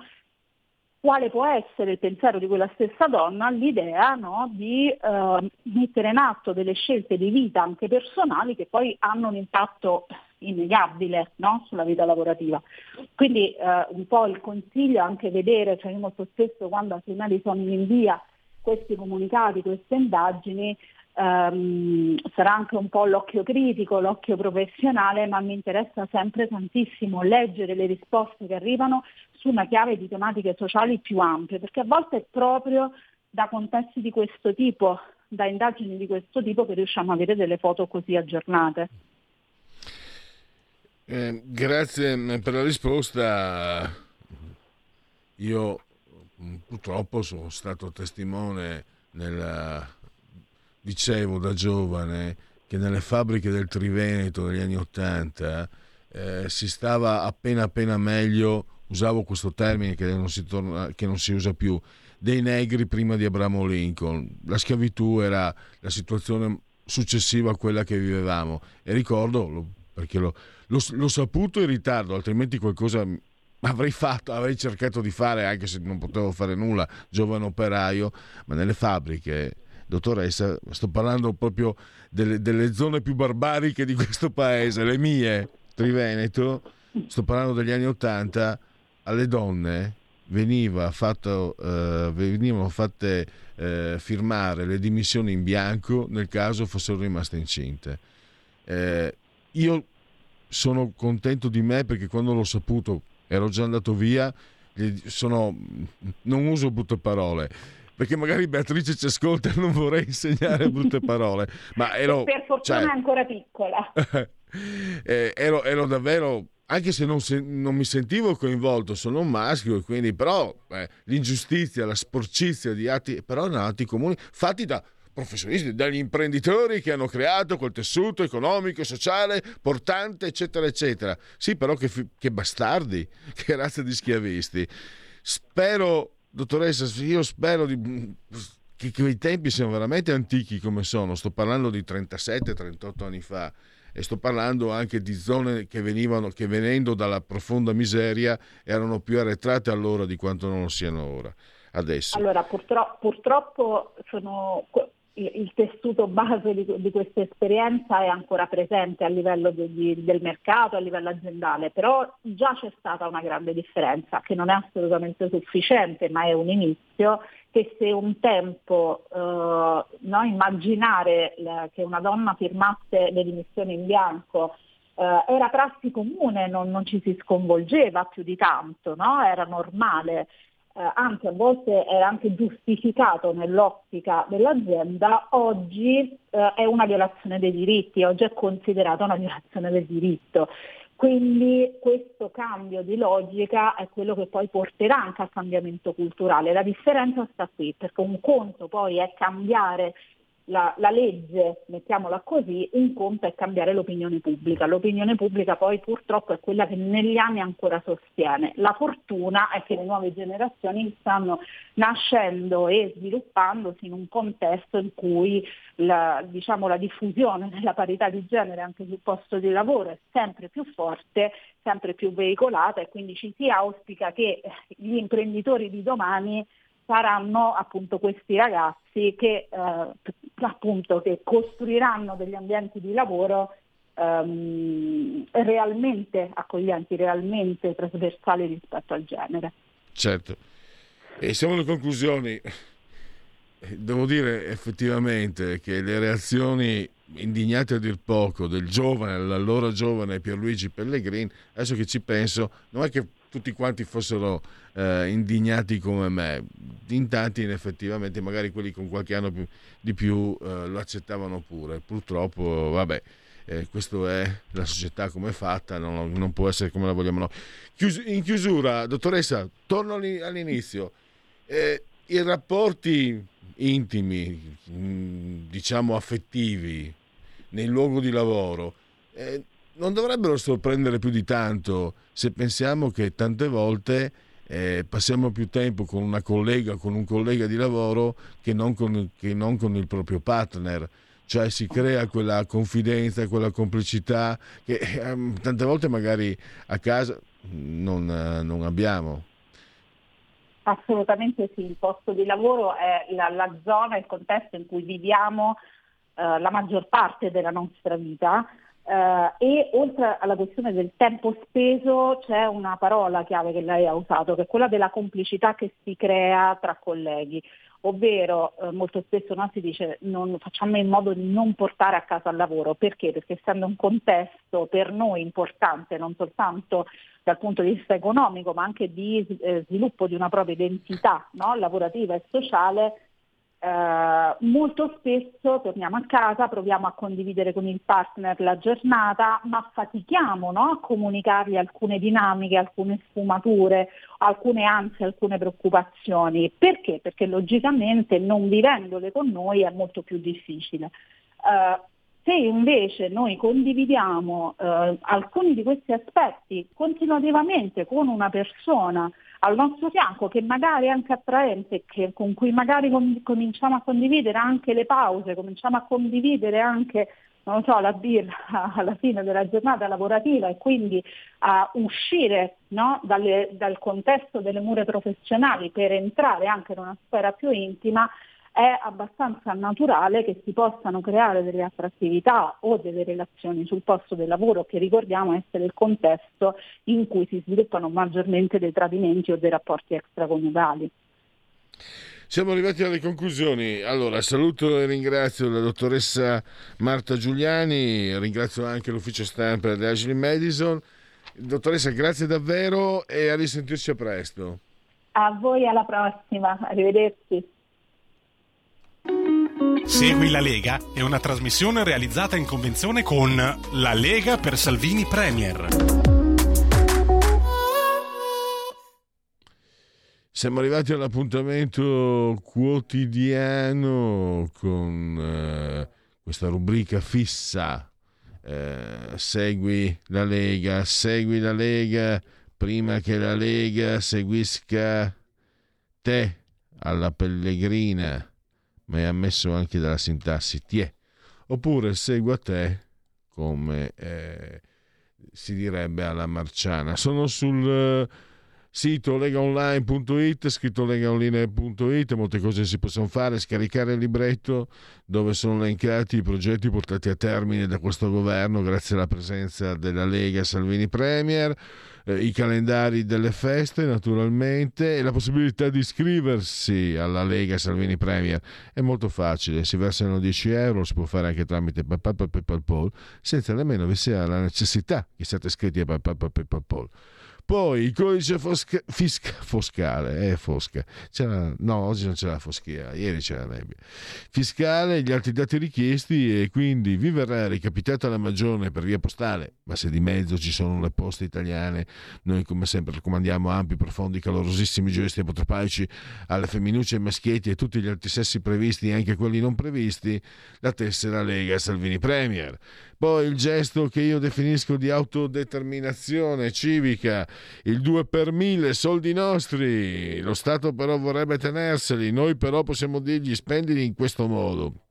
quale può essere il pensiero di quella stessa donna l'idea no, di eh, mettere in atto delle scelte di vita anche personali che poi hanno un impatto innegabile no, sulla vita lavorativa. Quindi eh, un po' il consiglio è anche vedere, cioè io molto spesso quando a Madison mi invia questi comunicati, queste indagini, Um, sarà anche un po' l'occhio critico, l'occhio professionale, ma mi interessa sempre tantissimo leggere le risposte che arrivano su una chiave di tematiche sociali più ampie, perché a volte è proprio da contesti di questo tipo, da indagini di questo tipo che riusciamo a avere delle foto così aggiornate. Eh, grazie per la risposta. Io purtroppo sono stato testimone nella dicevo da giovane che nelle fabbriche del Triveneto negli anni Ottanta eh, si stava appena appena meglio, usavo questo termine che non, torna, che non, si usa più, dei negri prima di Abramo Lincoln. La schiavitù era la situazione successiva a quella che vivevamo e ricordo, perché l'ho, l'ho, l'ho saputo in ritardo, altrimenti qualcosa avrei fatto, avrei cercato di fare, anche se non potevo fare nulla, giovane operaio, ma nelle fabbriche dottoressa, sto parlando proprio delle, delle, zone più barbariche di questo paese, le mie, Triveneto, sto parlando degli anni Ottanta, alle donne veniva fatto, eh, venivano fatte eh, firmare le dimissioni in bianco nel caso fossero rimaste incinte. Eh, io sono contento di me perché quando l'ho saputo ero già andato via, sono, non uso brutte parole perché magari Beatrice ci ascolta e non vorrei insegnare brutte parole, ma ero... Per fortuna cioè, ancora piccola. eh, ero, ero, davvero... Anche se non, se non, mi sentivo coinvolto, sono un maschio, quindi però eh, l'ingiustizia, la sporcizia di atti, però erano atti comuni fatti da professionisti, dagli imprenditori che hanno creato quel tessuto economico sociale portante, eccetera, eccetera. Sì, però che, che bastardi, che razza di schiavisti. Spero Dottoressa, io spero di, che quei tempi siano veramente antichi come sono. Sto parlando di 37-38 anni fa e sto parlando anche di zone che, venivano, che venendo dalla profonda miseria erano più arretrate allora di quanto non lo siano ora. Adesso. Allora, purtroppo, purtroppo sono il tessuto base di, di, questa esperienza è ancora presente a livello di, del mercato, a livello aziendale, però già c'è stata una grande differenza che non è assolutamente sufficiente, ma è un inizio che se un tempo eh, no, immaginare la, che una donna firmasse le dimissioni in bianco eh, era prassi comune, non, non, ci si sconvolgeva più di tanto, no? era normale eh, anche a volte era anche giustificato nell'ottica dell'azienda, oggi eh, è una violazione dei diritti, oggi è considerata una violazione del diritto. Quindi questo cambio di logica è quello che poi porterà anche al cambiamento culturale. La differenza sta qui, perché un conto poi è cambiare la, la, legge, mettiamola così, un conto è cambiare l'opinione pubblica. L'opinione pubblica poi purtroppo è quella che negli anni ancora sostiene. La fortuna è che le nuove generazioni stanno nascendo e sviluppandosi in un contesto in cui la, diciamo, la diffusione della parità di genere anche sul posto di lavoro è sempre più forte, sempre più veicolata e quindi ci si auspica che gli imprenditori di domani saranno appunto questi ragazzi che, eh, appunto, che costruiranno degli ambienti di lavoro ehm, realmente accoglienti, realmente trasversali rispetto al genere. Certo. E siamo alle conclusioni. Devo dire effettivamente che le reazioni indignate a dir poco del giovane, l'allora giovane Pierluigi Pellegrini, adesso che ci penso, non è che tutti quanti fossero eh, indignati come me. In tanti, effettivamente, magari quelli con qualche anno più, di più eh, lo accettavano pure. Purtroppo, vabbè, eh, questa è la società come è fatta, non, non, può essere come la vogliamo noi. Chius- in chiusura, dottoressa, torno all'inizio. Eh, i rapporti intimi, mm, diciamo affettivi, nel luogo di lavoro, eh, non dovrebbero sorprendere più di tanto se pensiamo che tante volte eh, passiamo più tempo con una collega, con un collega di lavoro che non con, che non con il proprio partner cioè si crea quella confidenza, quella complicità che eh, tante volte magari a casa non, eh, non, abbiamo. Assolutamente sì, il posto di lavoro è la, la zona, il contesto in cui viviamo eh, la maggior parte della nostra vita Uh, e oltre alla questione del tempo speso c'è una parola chiave che lei ha usato, che è quella della complicità che si crea tra colleghi, ovvero eh, molto spesso no, si dice non, facciamo in modo di non portare a casa il lavoro, perché? Perché essendo un contesto per noi importante non soltanto dal punto di vista economico ma anche di eh, sviluppo di una propria identità no, lavorativa e sociale, eh, molto spesso torniamo a casa, proviamo a condividere con il partner la giornata, ma fatichiamo no? a comunicargli alcune dinamiche, alcune sfumature, alcune ansie, alcune preoccupazioni. Perché? Perché logicamente non vivendole con noi è molto più difficile. Eh, se invece noi condividiamo eh, alcuni di questi aspetti continuativamente con una persona al nostro fianco che magari è anche attraente, che, con cui magari com- cominciamo a condividere anche le pause, cominciamo a condividere anche non so, la birra alla fine della giornata lavorativa e quindi a uscire no, dalle, dal contesto delle mura professionali per entrare anche in una sfera più intima, è abbastanza naturale che si possano creare delle attrattività o delle relazioni sul posto del lavoro che ricordiamo essere il contesto in cui si sviluppano maggiormente dei tradimenti o dei rapporti extraconiugali. Siamo arrivati alle conclusioni. Allora, saluto e ringrazio la dottoressa Marta Giuliani, ringrazio anche l'ufficio stampa di Ashley Madison. Dottoressa, grazie davvero e a risentirci a presto. A voi alla prossima, arrivederci. Segui la Lega è una trasmissione realizzata in convenzione con La Lega per Salvini Premier. Siamo arrivati all'appuntamento quotidiano con eh, questa rubrica fissa. Eh, segui la Lega, segui la Lega prima che la Lega seguisca te alla pellegrina ma è ammesso anche dalla sintassi tie, oppure segua te come eh, si direbbe alla marciana. Sono sul eh, sito legaonline.it, scritto legaonline.it, molte cose si possono fare, scaricare il libretto dove sono elencati i progetti portati a termine da questo governo grazie alla presenza della Lega Salvini Premier eh, i calendari delle feste naturalmente e la possibilità di iscriversi alla Lega Salvini Premier è molto facile, si versano 10 euro, si può fare anche tramite PayPal, senza nemmeno vi sia la necessità che siate iscritti a PayPal. Poi il codice fosca, fisca, foscale, eh, fosca. C'era, no, oggi non c'era la foschia, ieri c'era la nebbia. Fiscale, gli altri dati richiesti e quindi vi verrà ricapitata la magione per via postale, ma se di mezzo ci sono le poste italiane, noi come sempre raccomandiamo ampi, profondi, calorosissimi gesti apotropaici alle femminucce, ai maschietti e tutti gli altri sessi previsti e anche quelli non previsti, la tessera Lega Salvini Premier. Poi il gesto che io definisco di autodeterminazione civica, il 2 per 1000, soldi nostri, lo Stato però vorrebbe tenerseli, noi però possiamo dirgli spendili in questo modo.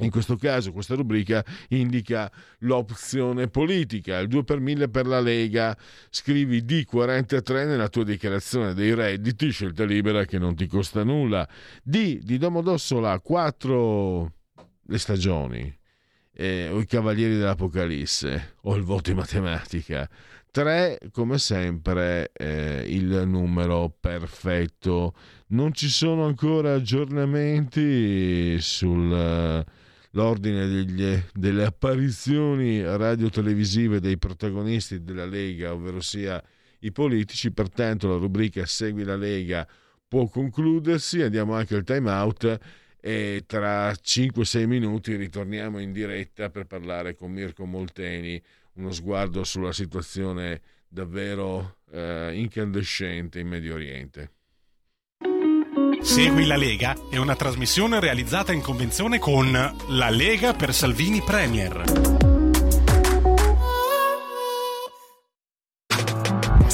In questo caso questa rubrica indica l'opzione politica, il 2 per 1000 per la Lega, scrivi D43 nella tua dichiarazione dei redditi, scelta libera che non ti costa nulla. D di Domodossola, 4 le stagioni eh, o i Cavalieri dell'Apocalisse o il voto in matematica. 3, come sempre, eh, il numero perfetto. Non ci sono ancora aggiornamenti sull'ordine degli, delle apparizioni radio-televisive dei protagonisti della Lega, ovvero sia i politici, pertanto la rubrica Segui la Lega può concludersi, andiamo anche al time out e tra 5-6 minuti ritorniamo in diretta per parlare con Mirko Molteni, uno sguardo sulla situazione davvero eh, incandescente in Medio Oriente. Segui la Lega è una trasmissione realizzata in convenzione con La Lega per Salvini Premier.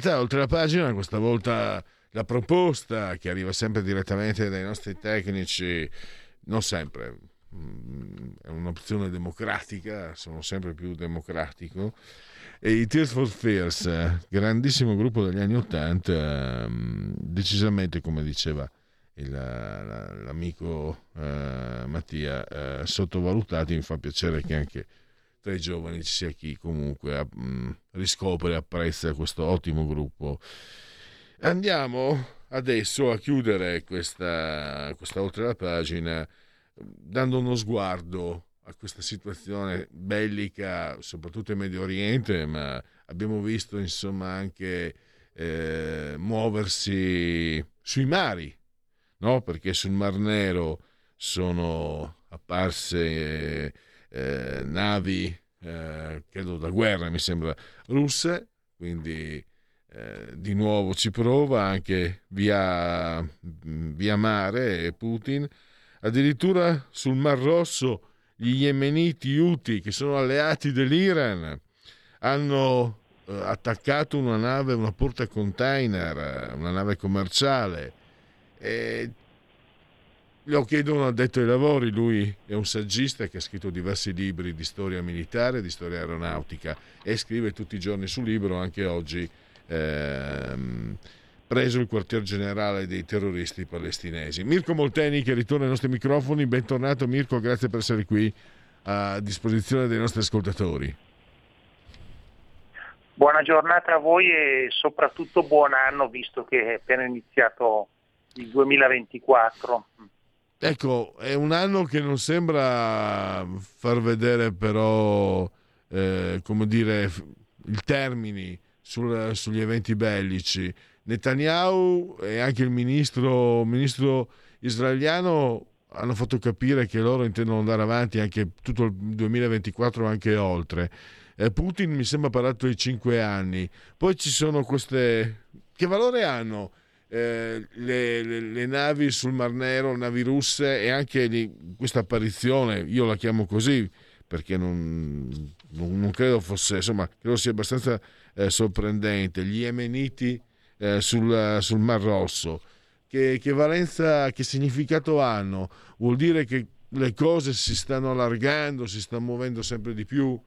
Libertà, oltre la pagina, questa volta la proposta che arriva sempre direttamente dai nostri tecnici, non sempre, mm, è un'opzione democratica, sono sempre più democratico. E i Tears for Fears, grandissimo gruppo degli anni Ottanta, mm, decisamente come diceva il, l'amico eh, Mattia, eh, sottovalutati, mi fa piacere che anche tra i giovani ci sia chi comunque mh, riscopre e apprezza questo ottimo gruppo. Andiamo adesso a chiudere questa, questa oltre la pagina dando uno sguardo a questa situazione bellica, soprattutto in Medio Oriente, ma abbiamo visto insomma anche eh, muoversi sui mari, no? perché sul Mar Nero sono apparse eh, eh, navi, eh, credo da guerra mi sembra, russe, quindi eh, di nuovo ci prova anche via, via mare Putin, addirittura sul Mar Rosso gli yemeniti Houthi che sono alleati dell'Iran hanno eh, attaccato una nave, una porta container, una nave commerciale. E lo chiedono al detto ai lavori, lui è un saggista che ha scritto diversi libri di storia militare, di storia aeronautica e scrive tutti i giorni sul libro, anche oggi ehm, preso il quartier generale dei terroristi palestinesi. Mirko Molteni che ritorna ai nostri microfoni, bentornato Mirko, grazie per essere qui a disposizione dei nostri ascoltatori. Buona giornata a voi e soprattutto buon anno visto che è appena iniziato il 2024. Ecco, è un anno che non sembra far vedere però, eh, come dire, il termini sul, sugli eventi bellici. Netanyahu e anche il ministro, ministro israeliano hanno fatto capire che loro intendono andare avanti anche tutto il 2024 anche oltre. Eh, Putin mi sembra ha parlato di cinque anni. Poi ci sono queste... Che valore hanno? Eh, le, le, le, navi sul Mar Nero, navi russe e anche lì, questa apparizione, io la chiamo così perché non, non, non credo fosse, insomma, credo sia abbastanza eh, sorprendente, gli Yemeniti eh, sul, sul, Mar Rosso. Che, che valenza, che significato hanno? Vuol dire che le cose si stanno allargando, si stanno muovendo sempre di più?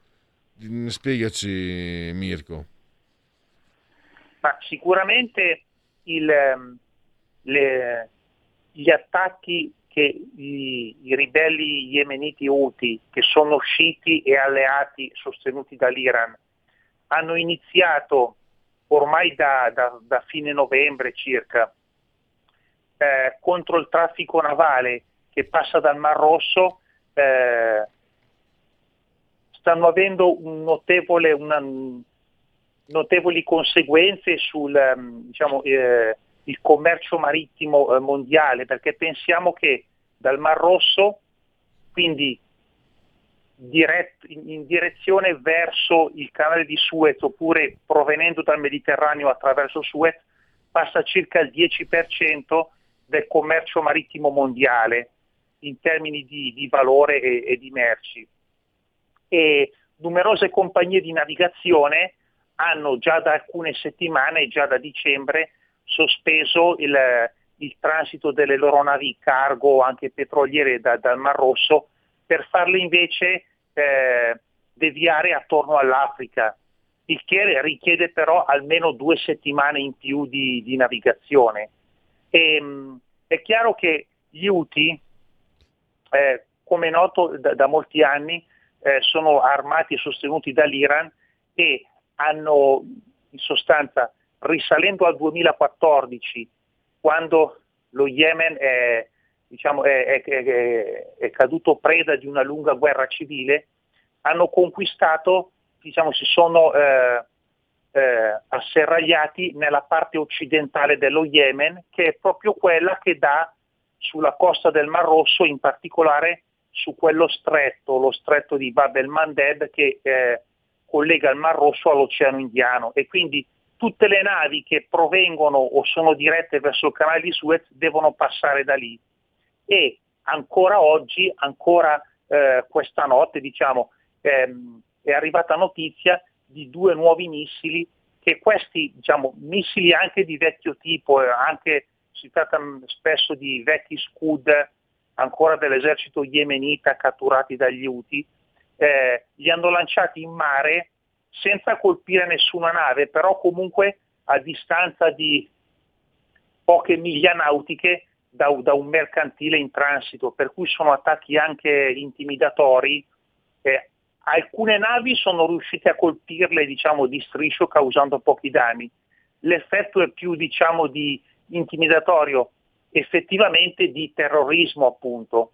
Spiegaci Mirko. Ma sicuramente il, ehm, le, gli attacchi che i, i, ribelli yemeniti Houthi, che sono usciti e alleati sostenuti dall'Iran, hanno iniziato ormai da, da, da fine novembre circa eh, contro il traffico navale che passa dal Mar Rosso, eh, stanno avendo un notevole, una, notevoli conseguenze sul ehm, diciamo, eh, commercio marittimo eh, mondiale, perché pensiamo che dal Mar Rosso, quindi dirett, in direzione verso il canale di Suez oppure provenendo dal Mediterraneo attraverso Suez, passa circa il 10% del commercio marittimo mondiale in termini di, di valore e, e di merci. E numerose compagnie di navigazione hanno già da alcune settimane, già da dicembre, sospeso il, il transito delle loro navi cargo, anche petroliere, da, dal Mar Rosso, per farle invece eh, deviare attorno all'Africa, il che richiede però almeno due settimane in più di, di navigazione. E, mh, è chiaro che gli UTI, eh, come è noto da, da molti anni, eh, sono armati e sostenuti dall'Iran e hanno in sostanza, risalendo al 2014, quando lo Yemen è, diciamo, è, è, è caduto preda di una lunga guerra civile, hanno conquistato, diciamo, si sono eh, eh, asserragliati nella parte occidentale dello Yemen, che è proprio quella che dà sulla costa del Mar Rosso, in particolare su quello stretto, lo stretto di Bab el Mandeb, che eh, collega il Mar Rosso all'Oceano Indiano e quindi tutte le navi che provengono o sono dirette verso il canale di Suez devono passare da lì. E ancora oggi, ancora eh, questa notte, diciamo, ehm, è arrivata notizia di due nuovi missili che questi diciamo, missili anche di vecchio tipo, eh, anche si tratta mm, spesso di vecchi Scud ancora dell'esercito yemenita catturati dagli Houthi, eh, li hanno lanciati in mare senza colpire nessuna nave, però comunque a distanza di poche miglia nautiche da, da un mercantile in transito, per cui sono attacchi anche intimidatori. Eh, alcune navi sono riuscite a colpirle diciamo, di striscio causando pochi danni. L'effetto è più diciamo, di intimidatorio effettivamente di terrorismo appunto.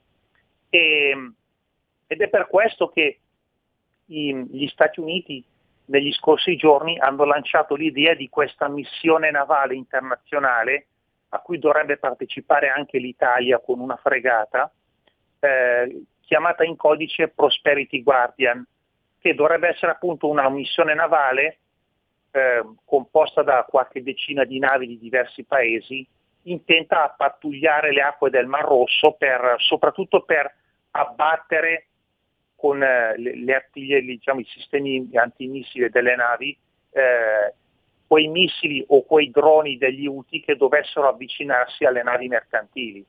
E, ed è per questo che gli Stati Uniti negli scorsi giorni hanno lanciato l'idea di questa missione navale internazionale a cui dovrebbe partecipare anche l'Italia con una fregata, eh, chiamata in codice Prosperity Guardian, che dovrebbe essere appunto una missione navale eh, composta da qualche decina di navi di diversi paesi, intenta a pattugliare le acque del Mar Rosso per, soprattutto per abbattere con eh, le, le artiglierie, diciamo, i sistemi antimissili delle navi eh, quei missili o quei droni degli UTI che dovessero avvicinarsi alle navi mercantili.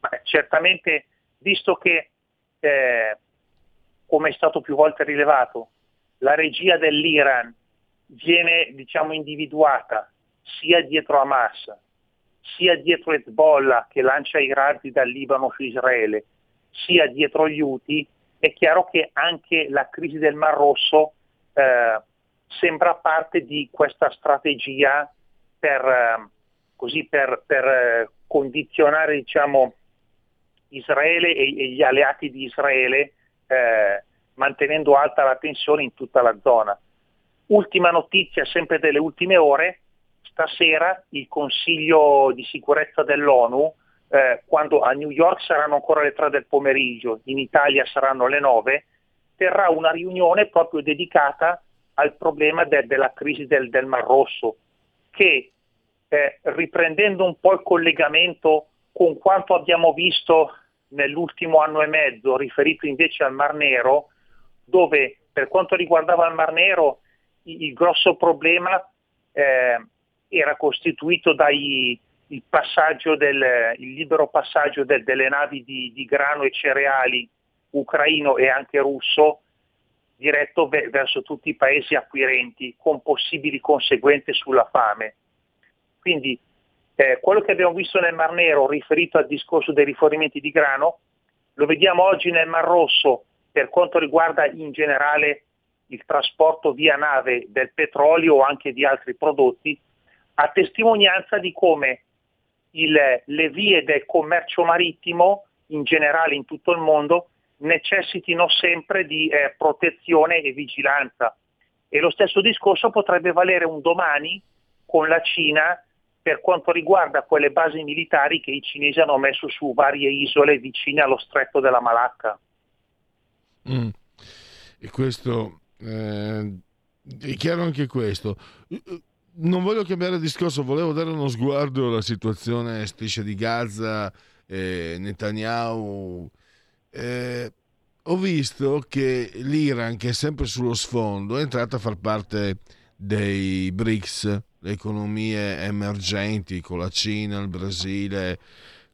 Ma certamente, visto che, eh, come è stato più volte rilevato, la regia dell'Iran viene diciamo, individuata sia dietro Hamas, sia dietro Hezbollah che lancia i razzi dal Libano su Israele, sia dietro gli UTI, è chiaro che anche la crisi del Mar Rosso eh, sembra parte di questa strategia per, eh, così per, per eh, condizionare diciamo, Israele e, e, gli alleati di Israele eh, mantenendo alta la tensione in tutta la zona. Ultima notizia, sempre delle ultime ore, stasera il Consiglio di sicurezza dell'ONU, eh, quando a New York saranno ancora le 3 del pomeriggio, in Italia saranno le 9, terrà una riunione proprio dedicata al problema de- della crisi del, del, Mar Rosso, che eh, riprendendo un po' il collegamento con quanto abbiamo visto nell'ultimo anno e mezzo, riferito invece al Mar Nero, dove per quanto riguardava il Mar Nero il, il grosso problema eh, era costituito dal passaggio del, il libero passaggio del, delle navi di, di grano e cereali ucraino e anche russo diretto ve- verso tutti i paesi acquirenti con possibili conseguenze sulla fame. Quindi eh, quello che abbiamo visto nel Mar Nero riferito al discorso dei rifornimenti di grano, lo vediamo oggi nel Mar Rosso per quanto riguarda in generale il trasporto via nave del petrolio o anche di altri prodotti, a testimonianza di come il, le vie del commercio marittimo in generale in tutto il mondo necessitino sempre di eh, protezione e vigilanza. E lo stesso discorso potrebbe valere un domani con la Cina per quanto riguarda quelle basi militari che i cinesi hanno messo su varie isole vicine allo stretto della Malacca. Mm. E questo eh, è chiaro anche questo. Non voglio cambiare discorso, volevo dare uno sguardo alla situazione striscia di Gaza, eh, Netanyahu eh, ho visto che l'Iran, che è sempre sullo sfondo, è entrata a far parte dei BRICS, le economie emergenti con la Cina, il Brasile.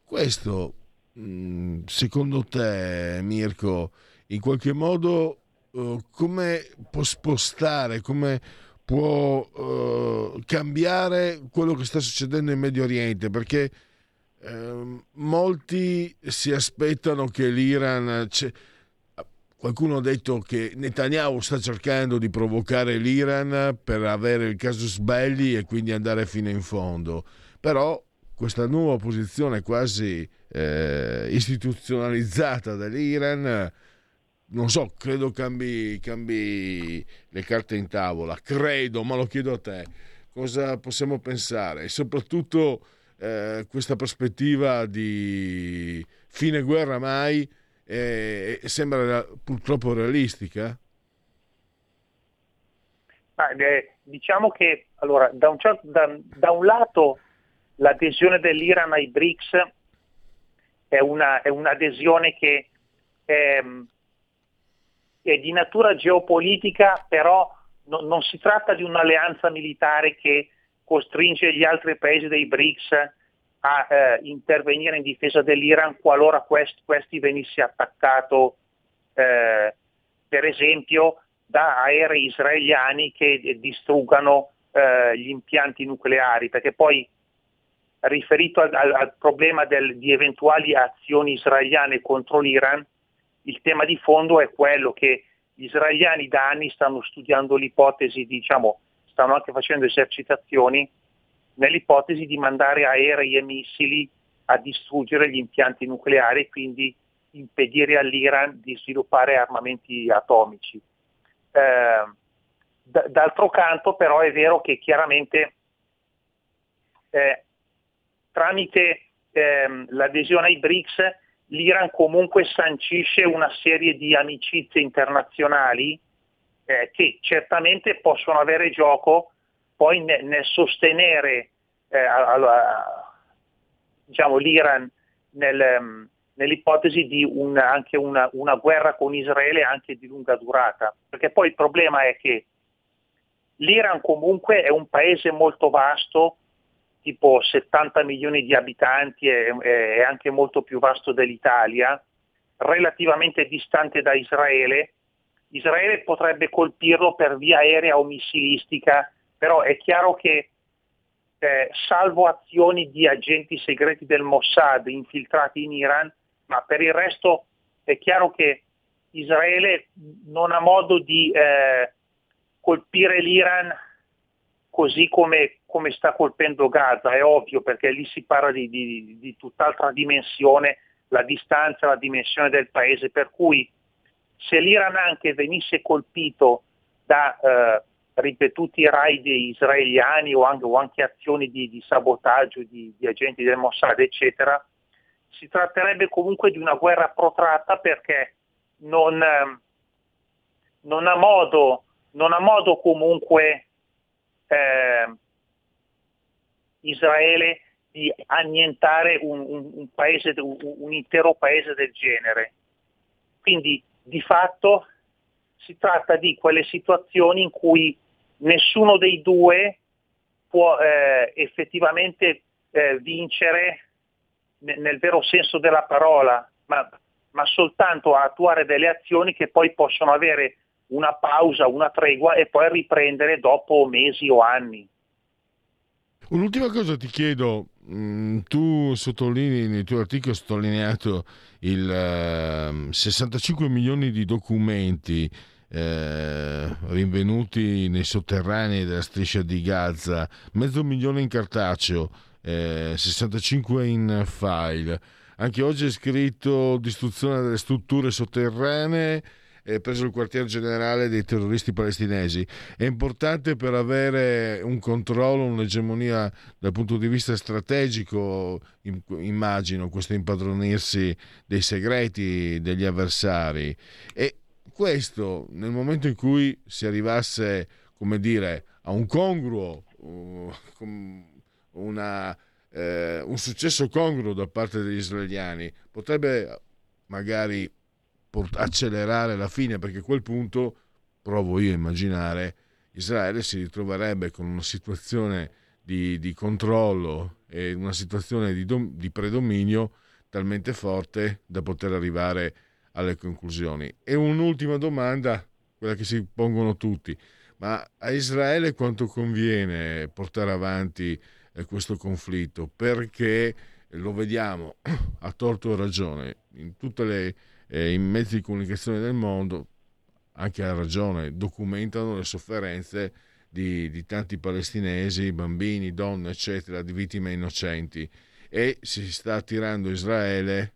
Questo, mm, secondo te, Mirko, in qualche modo uh, come può spostare, come può uh, cambiare quello che sta succedendo in Medio Oriente? Perché Ehm, molti si aspettano che l'Iran... Qualcuno ha detto che Netanyahu sta cercando di provocare l'Iran per avere il casus belli e quindi andare fino in fondo. Però questa nuova posizione quasi eh, istituzionalizzata dell'Iran, non so, credo cambi, cambi le carte in tavola. Credo, ma lo chiedo a te. Cosa possiamo pensare? E soprattutto eh, questa prospettiva di fine guerra mai eh, sembra purtroppo realistica? Ah, eh, diciamo che allora, da, un certo, da, da, un lato l'adesione dell'Iran ai BRICS è, una, è un'adesione che ehm, è, di natura geopolitica, però no, non si tratta di un'alleanza militare che costringe gli altri paesi dei BRICS a eh, intervenire in difesa dell'Iran qualora quest, questi venisse attaccato eh, per esempio da aerei israeliani che distruggano eh, gli impianti nucleari, perché poi riferito al, al, al problema del, di eventuali azioni israeliane contro l'Iran, il tema di fondo è quello che gli israeliani da anni stanno studiando l'ipotesi, diciamo, stanno anche facendo esercitazioni nell'ipotesi di mandare aerei e missili a distruggere gli impianti nucleari e quindi impedire all'Iran di sviluppare armamenti atomici. Eh, d'altro canto però è vero che chiaramente eh, tramite ehm, l'adesione ai BRICS l'Iran comunque sancisce una serie di amicizie internazionali eh, che certamente possono avere gioco poi nel, nel sostenere eh, allora, diciamo, l'Iran nel, um, nell'ipotesi di un, anche una, una, guerra con Israele anche di lunga durata. Perché poi il problema è che l'Iran comunque è un paese molto vasto, tipo 70 milioni di abitanti, è, è anche molto più vasto dell'Italia, relativamente distante da Israele. Israele potrebbe colpirlo per via aerea o missilistica, però è chiaro che eh, salvo azioni di agenti segreti del Mossad infiltrati in Iran, ma per il resto è chiaro che Israele non ha modo di eh, colpire l'Iran così come, come, sta colpendo Gaza, è ovvio perché lì si parla di, di, di tutt'altra dimensione, la distanza, la dimensione del paese, per cui se l'Iran anche venisse colpito da eh, ripetuti raid israeliani o anche, o anche azioni di, di sabotaggio di, di, agenti del Mossad, eccetera, si tratterebbe comunque di una guerra protratta perché non, non, ha, modo, non ha, modo, comunque eh, Israele di annientare un, un, un, paese, un intero paese del genere. Quindi di fatto si tratta di quelle situazioni in cui nessuno dei due può eh, effettivamente eh, vincere ne- nel vero senso della parola, ma, ma soltanto attuare delle azioni che poi possono avere una pausa, una tregua e poi riprendere dopo mesi o anni. Un'ultima cosa ti chiedo, mm, tu sottolinei nel tuo articolo sottolineato il uh, ehm, 65 milioni di documenti eh, rinvenuti nei sotterranei della striscia di Gaza, mezzo milione in cartaceo, eh, 65 in file. Anche oggi è scritto distruzione delle strutture sotterranee eh, preso il quartier generale dei terroristi palestinesi. È importante per avere un controllo, un'egemonia dal punto di vista strategico, immagino, questo impadronirsi dei segreti degli avversari. E questo nel momento in cui si arrivasse, come dire, a un congruo, uh, una, eh, un successo congruo da parte degli israeliani, potrebbe magari port- accelerare la fine, perché a quel punto, provo io a immaginare, Israele si ritroverebbe con una situazione di, di controllo e una situazione di, dom- di predominio talmente forte da poter arrivare alle conclusioni. E un'ultima domanda, quella che si pongono tutti, ma a Israele quanto conviene portare avanti eh, questo conflitto? Perché lo vediamo a torto ragione in tutti eh, i mezzi di comunicazione del mondo, anche a ragione, documentano le sofferenze di, di tanti palestinesi, bambini, donne, eccetera, di vittime innocenti e si sta attirando Israele,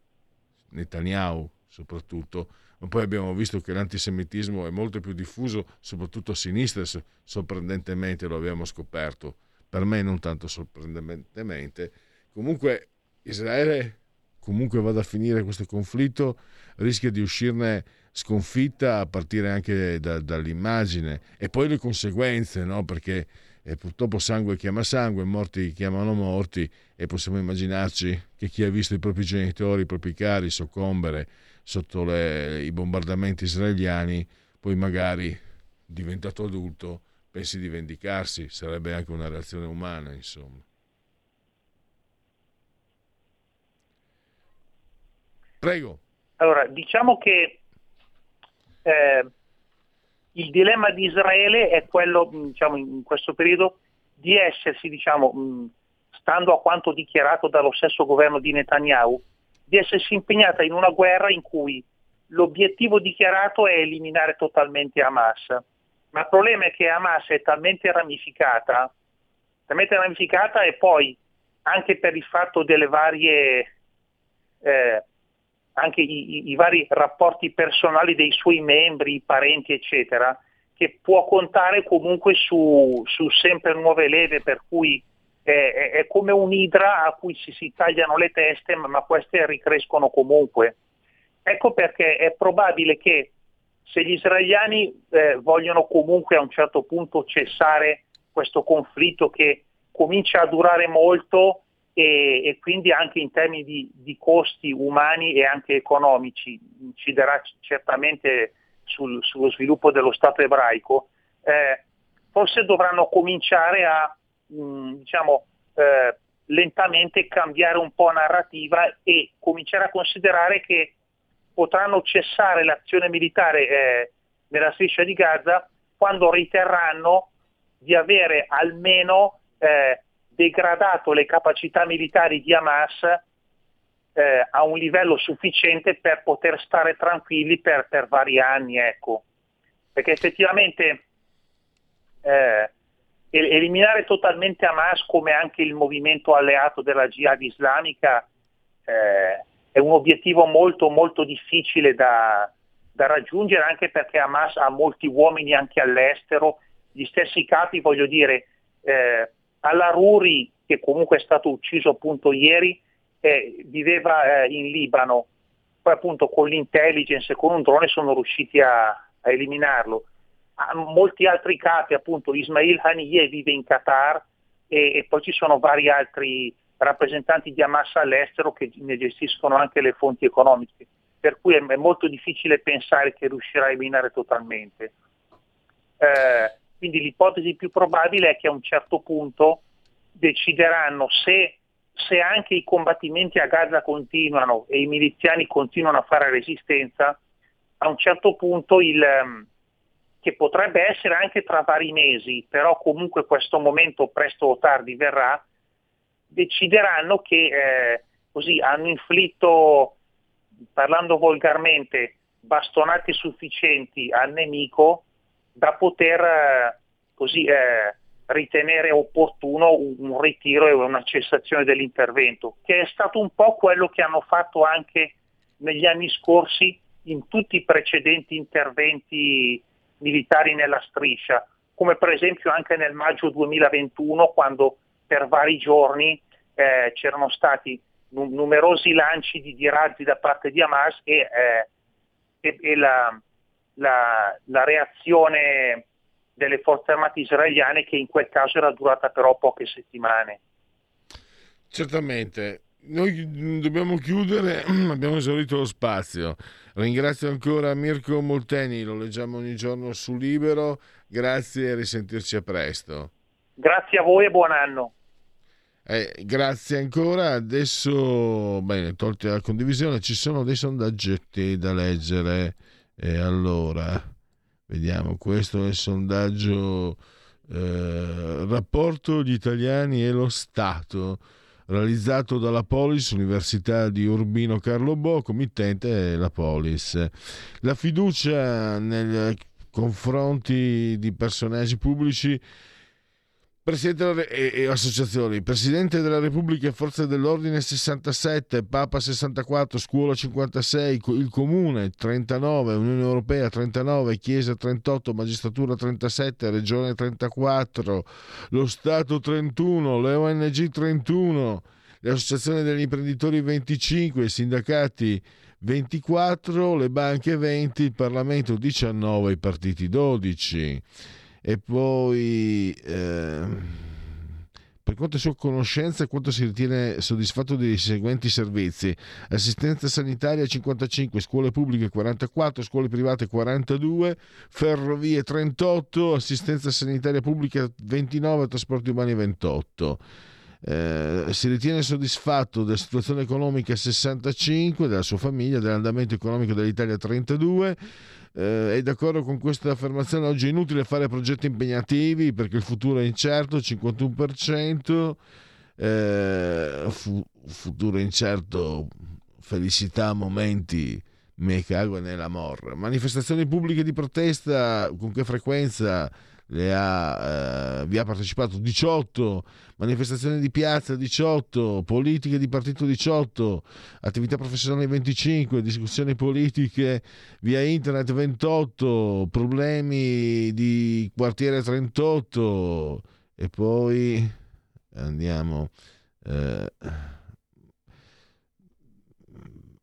Netanyahu soprattutto, ma poi abbiamo visto che l'antisemitismo è molto più diffuso, soprattutto a sinistra, sorprendentemente lo abbiamo scoperto, per me non tanto sorprendentemente. Comunque Israele, comunque vada a finire questo conflitto, rischia di uscirne sconfitta a partire anche da, dall'immagine e poi le conseguenze, no? perché eh, purtroppo sangue chiama sangue, morti chiamano morti e possiamo immaginarci che chi ha visto i propri genitori, i propri cari soccombere sotto le, i bombardamenti israeliani, poi magari diventato adulto pensi di vendicarsi, sarebbe anche una reazione umana, insomma. Prego. Allora, diciamo che eh, il dilemma di Israele è quello, diciamo, in questo periodo, di essersi, diciamo, stando a quanto dichiarato dallo stesso governo di Netanyahu, di essersi impegnata in una guerra in cui l'obiettivo dichiarato è eliminare totalmente Hamas. Ma il problema è che Hamas è talmente ramificata talmente ramificata e poi anche per il fatto delle varie eh, anche i, i, vari rapporti personali dei suoi membri, i parenti, eccetera, che può contare comunque su, su sempre nuove leve, per cui è, è, è, come un'idra a cui si, si tagliano le teste, ma, ma queste ricrescono comunque. Ecco perché è probabile che se gli israeliani eh, vogliono comunque a un certo punto cessare questo conflitto che comincia a durare molto e, e quindi anche in termini di, di, costi umani e anche economici inciderà certamente sul, sullo sviluppo dello Stato ebraico, eh, forse dovranno cominciare a mh, mm, diciamo, eh, lentamente cambiare un po' narrativa e cominciare a considerare che potranno cessare l'azione militare eh, nella striscia di Gaza quando riterranno di avere almeno eh, degradato le capacità militari di Hamas eh, a un livello sufficiente per poter stare tranquilli per, per vari anni. Ecco. Perché effettivamente eh, eliminare totalmente Hamas come anche il movimento alleato della jihad islamica eh, è un obiettivo molto molto difficile da, da, raggiungere anche perché Hamas ha molti uomini anche all'estero, gli stessi capi voglio dire eh, Al-Aruri, che comunque è stato ucciso appunto ieri, eh, viveva eh, in Libano, poi appunto con l'intelligence e con un drone sono riusciti a, a eliminarlo. Ah, molti altri capi, appunto Ismail Haniyeh vive in Qatar e, e, poi ci sono vari altri rappresentanti di Hamas all'estero che ne gestiscono anche le fonti economiche, per cui è, è molto difficile pensare che riuscirà a eliminare totalmente. Eh, quindi l'ipotesi più probabile è che a un certo punto decideranno se, se anche i combattimenti a Gaza continuano e i miliziani continuano a fare resistenza, a un certo punto il, ehm, che potrebbe essere anche tra vari mesi, però comunque questo momento presto o tardi verrà, decideranno che eh, così hanno inflitto, parlando volgarmente, bastonati sufficienti al nemico da poter eh, così eh, ritenere opportuno un, ritiro e una cessazione dell'intervento, che è stato un po' quello che hanno fatto anche negli anni scorsi in tutti i precedenti interventi militari nella striscia, come per esempio anche nel maggio 2021 quando per vari giorni eh, c'erano stati numerosi lanci di, di, razzi da parte di Hamas e, eh, e, e la, la, la reazione delle forze armate israeliane che in quel caso era durata però poche settimane. Certamente. Noi dobbiamo chiudere, abbiamo esaurito lo spazio. Ringrazio ancora Mirko Molteni, lo leggiamo ogni giorno su Libero. Grazie e risentirci a presto. Grazie a voi e buon anno. Eh, grazie ancora. Adesso, bene, tolti la condivisione, ci sono dei sondaggetti da leggere. E allora, vediamo, questo è il sondaggio eh, rapporto gli italiani e lo Stato realizzato dalla Polis, Università di Urbino Carlo Bo, committente la Polis. La fiducia nei confronti di personaggi pubblici Presidente e, e, associazioni, Presidente della Repubblica e Forze dell'Ordine 67, Papa 64, Scuola 56, il Comune 39, Unione Europea 39, Chiesa 38, Magistratura 37, Regione 34, lo Stato 31, le ONG 31, le associazioni degli imprenditori 25, i sindacati 24, le banche 20, il Parlamento 19, i partiti 12 e poi eh, per quanto sua conoscenza quanto si ritiene soddisfatto dei seguenti servizi. Assistenza sanitaria 55 scuole pubbliche 44 scuole private 42 ferrovie 38 assistenza sanitaria pubblica 29 trasporti umani 28 eh, si ritiene soddisfatto della situazione economica 65 della sua famiglia dell'andamento economico dell'Italia 32 eh, è d'accordo con questa affermazione? Oggi è inutile fare progetti impegnativi perché il futuro è incerto, 51%, eh, fu- futuro incerto, felicità, momenti, me cago nell'amor. Manifestazioni pubbliche di protesta, con che frequenza? Ha, eh, vi ha partecipato 18, manifestazioni di piazza 18, politiche di partito 18, attività professionali 25, discussioni politiche via internet 28, problemi di quartiere 38 e poi andiamo... Eh,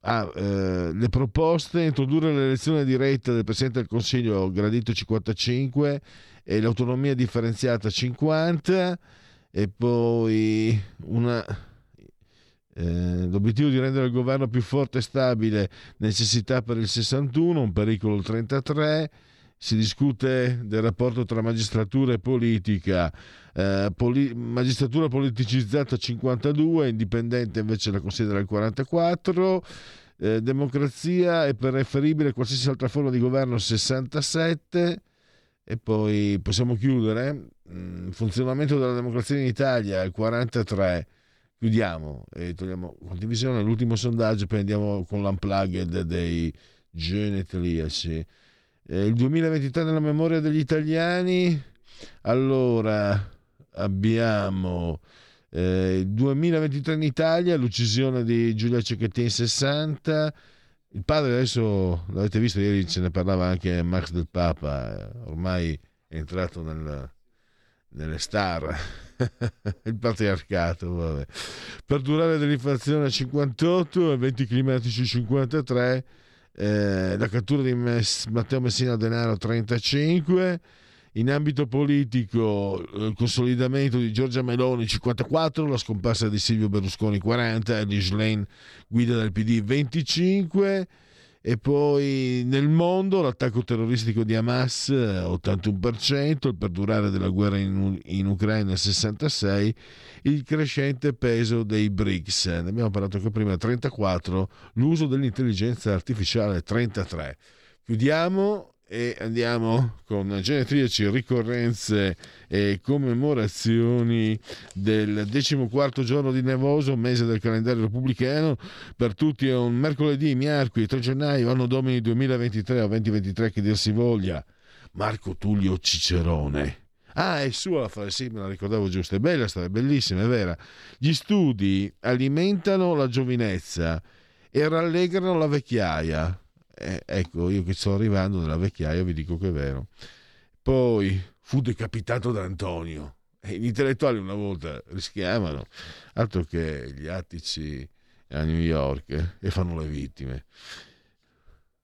Ah, eh, le proposte, introdurre l'elezione diretta del Presidente del Consiglio gradito 55 e l'autonomia differenziata 50 e poi una, eh, l'obiettivo di rendere il governo più forte e stabile, necessità per il 61, un pericolo il 33, si discute del rapporto tra magistratura e politica, eh, poli- magistratura politicizzata 52, indipendente invece la considera il 44, eh, democrazia è preferibile a qualsiasi altra forma di governo 67 e poi possiamo chiudere. Mm, funzionamento della democrazia in Italia il 43. Chiudiamo e togliamo condivisione. L'ultimo sondaggio, poi andiamo con l'unplugged dei genetliaci. Eh, il 2023 nella memoria degli italiani. Allora, abbiamo eh, il 2023 in Italia, l'uccisione di Giulia Cecchettin 60. Il padre adesso, l'avete visto ieri, ce ne parlava anche Max del Papa, eh, ormai è entrato nel, nelle star, il patriarcato. Vabbè. Perdurare dell'inflazione 58, eventi climatici 53 eh, la cattura di Matteo Messina Denaro 35, in ambito politico il consolidamento di Giorgia Meloni 54, la scomparsa di Silvio Berlusconi 40, Elish Lane guida del PD 25 e poi nel mondo l'attacco terroristico di Hamas 81%, il perdurare della guerra in, in Ucraina 66%, il crescente peso dei BRICS, ne abbiamo parlato anche prima 34%, l'uso dell'intelligenza artificiale 33%. Chiudiamo e andiamo con genetriaci, ricorrenze e commemorazioni del decimoquarto giorno di Nevoso, mese del calendario repubblicano. Per tutti è un mercoledì, miarqui, 3 gennaio, anno domini 2023 o 2023 che dir si voglia. Marco Tullio Cicerone. Ah, è sua la frase, sì, me la ricordavo giusto, è bella, è bellissima, è vera. Gli studi alimentano la giovinezza e rallegrano la vecchiaia eh, ecco, io che sto arrivando nella vecchiaia vi dico che è vero. Poi fu decapitato da Antonio. E gli intellettuali una volta rischiavano, altro che gli attici a New York e fanno le vittime.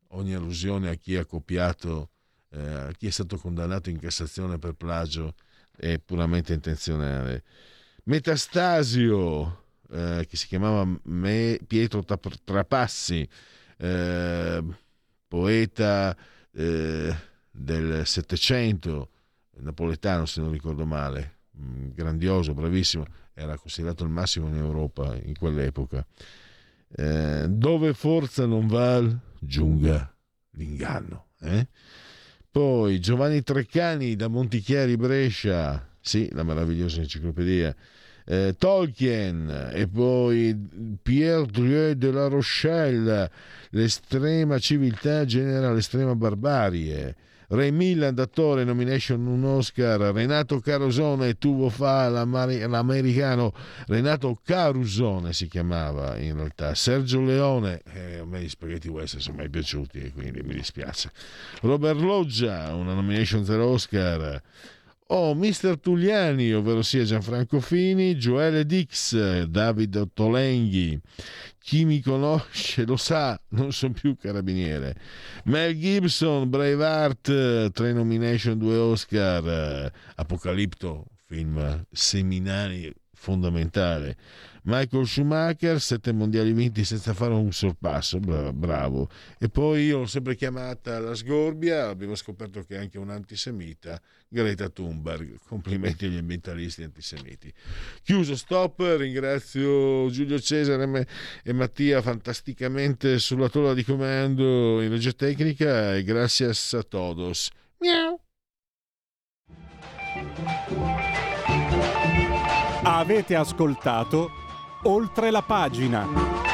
Ogni allusione a chi ha copiato, eh, a chi è stato condannato in Cassazione per plagio è puramente intenzionale. Metastasio, eh, che si chiamava Me- Pietro Trapassi, eh, poeta eh, del Settecento, napoletano se non ricordo male, mm, grandioso, bravissimo, era considerato il massimo in Europa in quell'epoca. Eh, dove forza non val, giunga l'inganno. Eh? Poi Giovanni Treccani da Montichiari Brescia, sì, la meravigliosa enciclopedia, eh, Tolkien e poi Pierre Drieu de la Rochelle, l'estrema civiltà genera l'estrema barbarie. Ray Milland, attore, nomination un Oscar, Renato Carosone, tuvo fa l'americano, Renato Carusone si chiamava in realtà, Sergio Leone, eh, a me gli spaghetti western sono mai piaciuti quindi mi dispiace, Robert Loggia, una nomination per Oscar, Oh, Mister Tugliani, ovvero sia Gianfranco Fini, Joele Dix, David Ottolenghi. Chi mi conosce lo sa, non sono più carabiniere. Mel Gibson, Braveheart, tre nomination, due Oscar. Apocalipto, film seminale fondamentale. Michael Schumacher, sette mondiali vinti senza fare un sorpasso, bravo. E poi io l'ho sempre chiamata la sgorbia, abbiamo scoperto che è anche un antisemita, Greta Thunberg. Complimenti agli ambientalisti antisemiti. Chiuso, stop, ringrazio Giulio Cesare e Mattia fantasticamente sulla tolla di comando in regia tecnica e gracias a todos. Miau. Avete ascoltato oltre la pagina.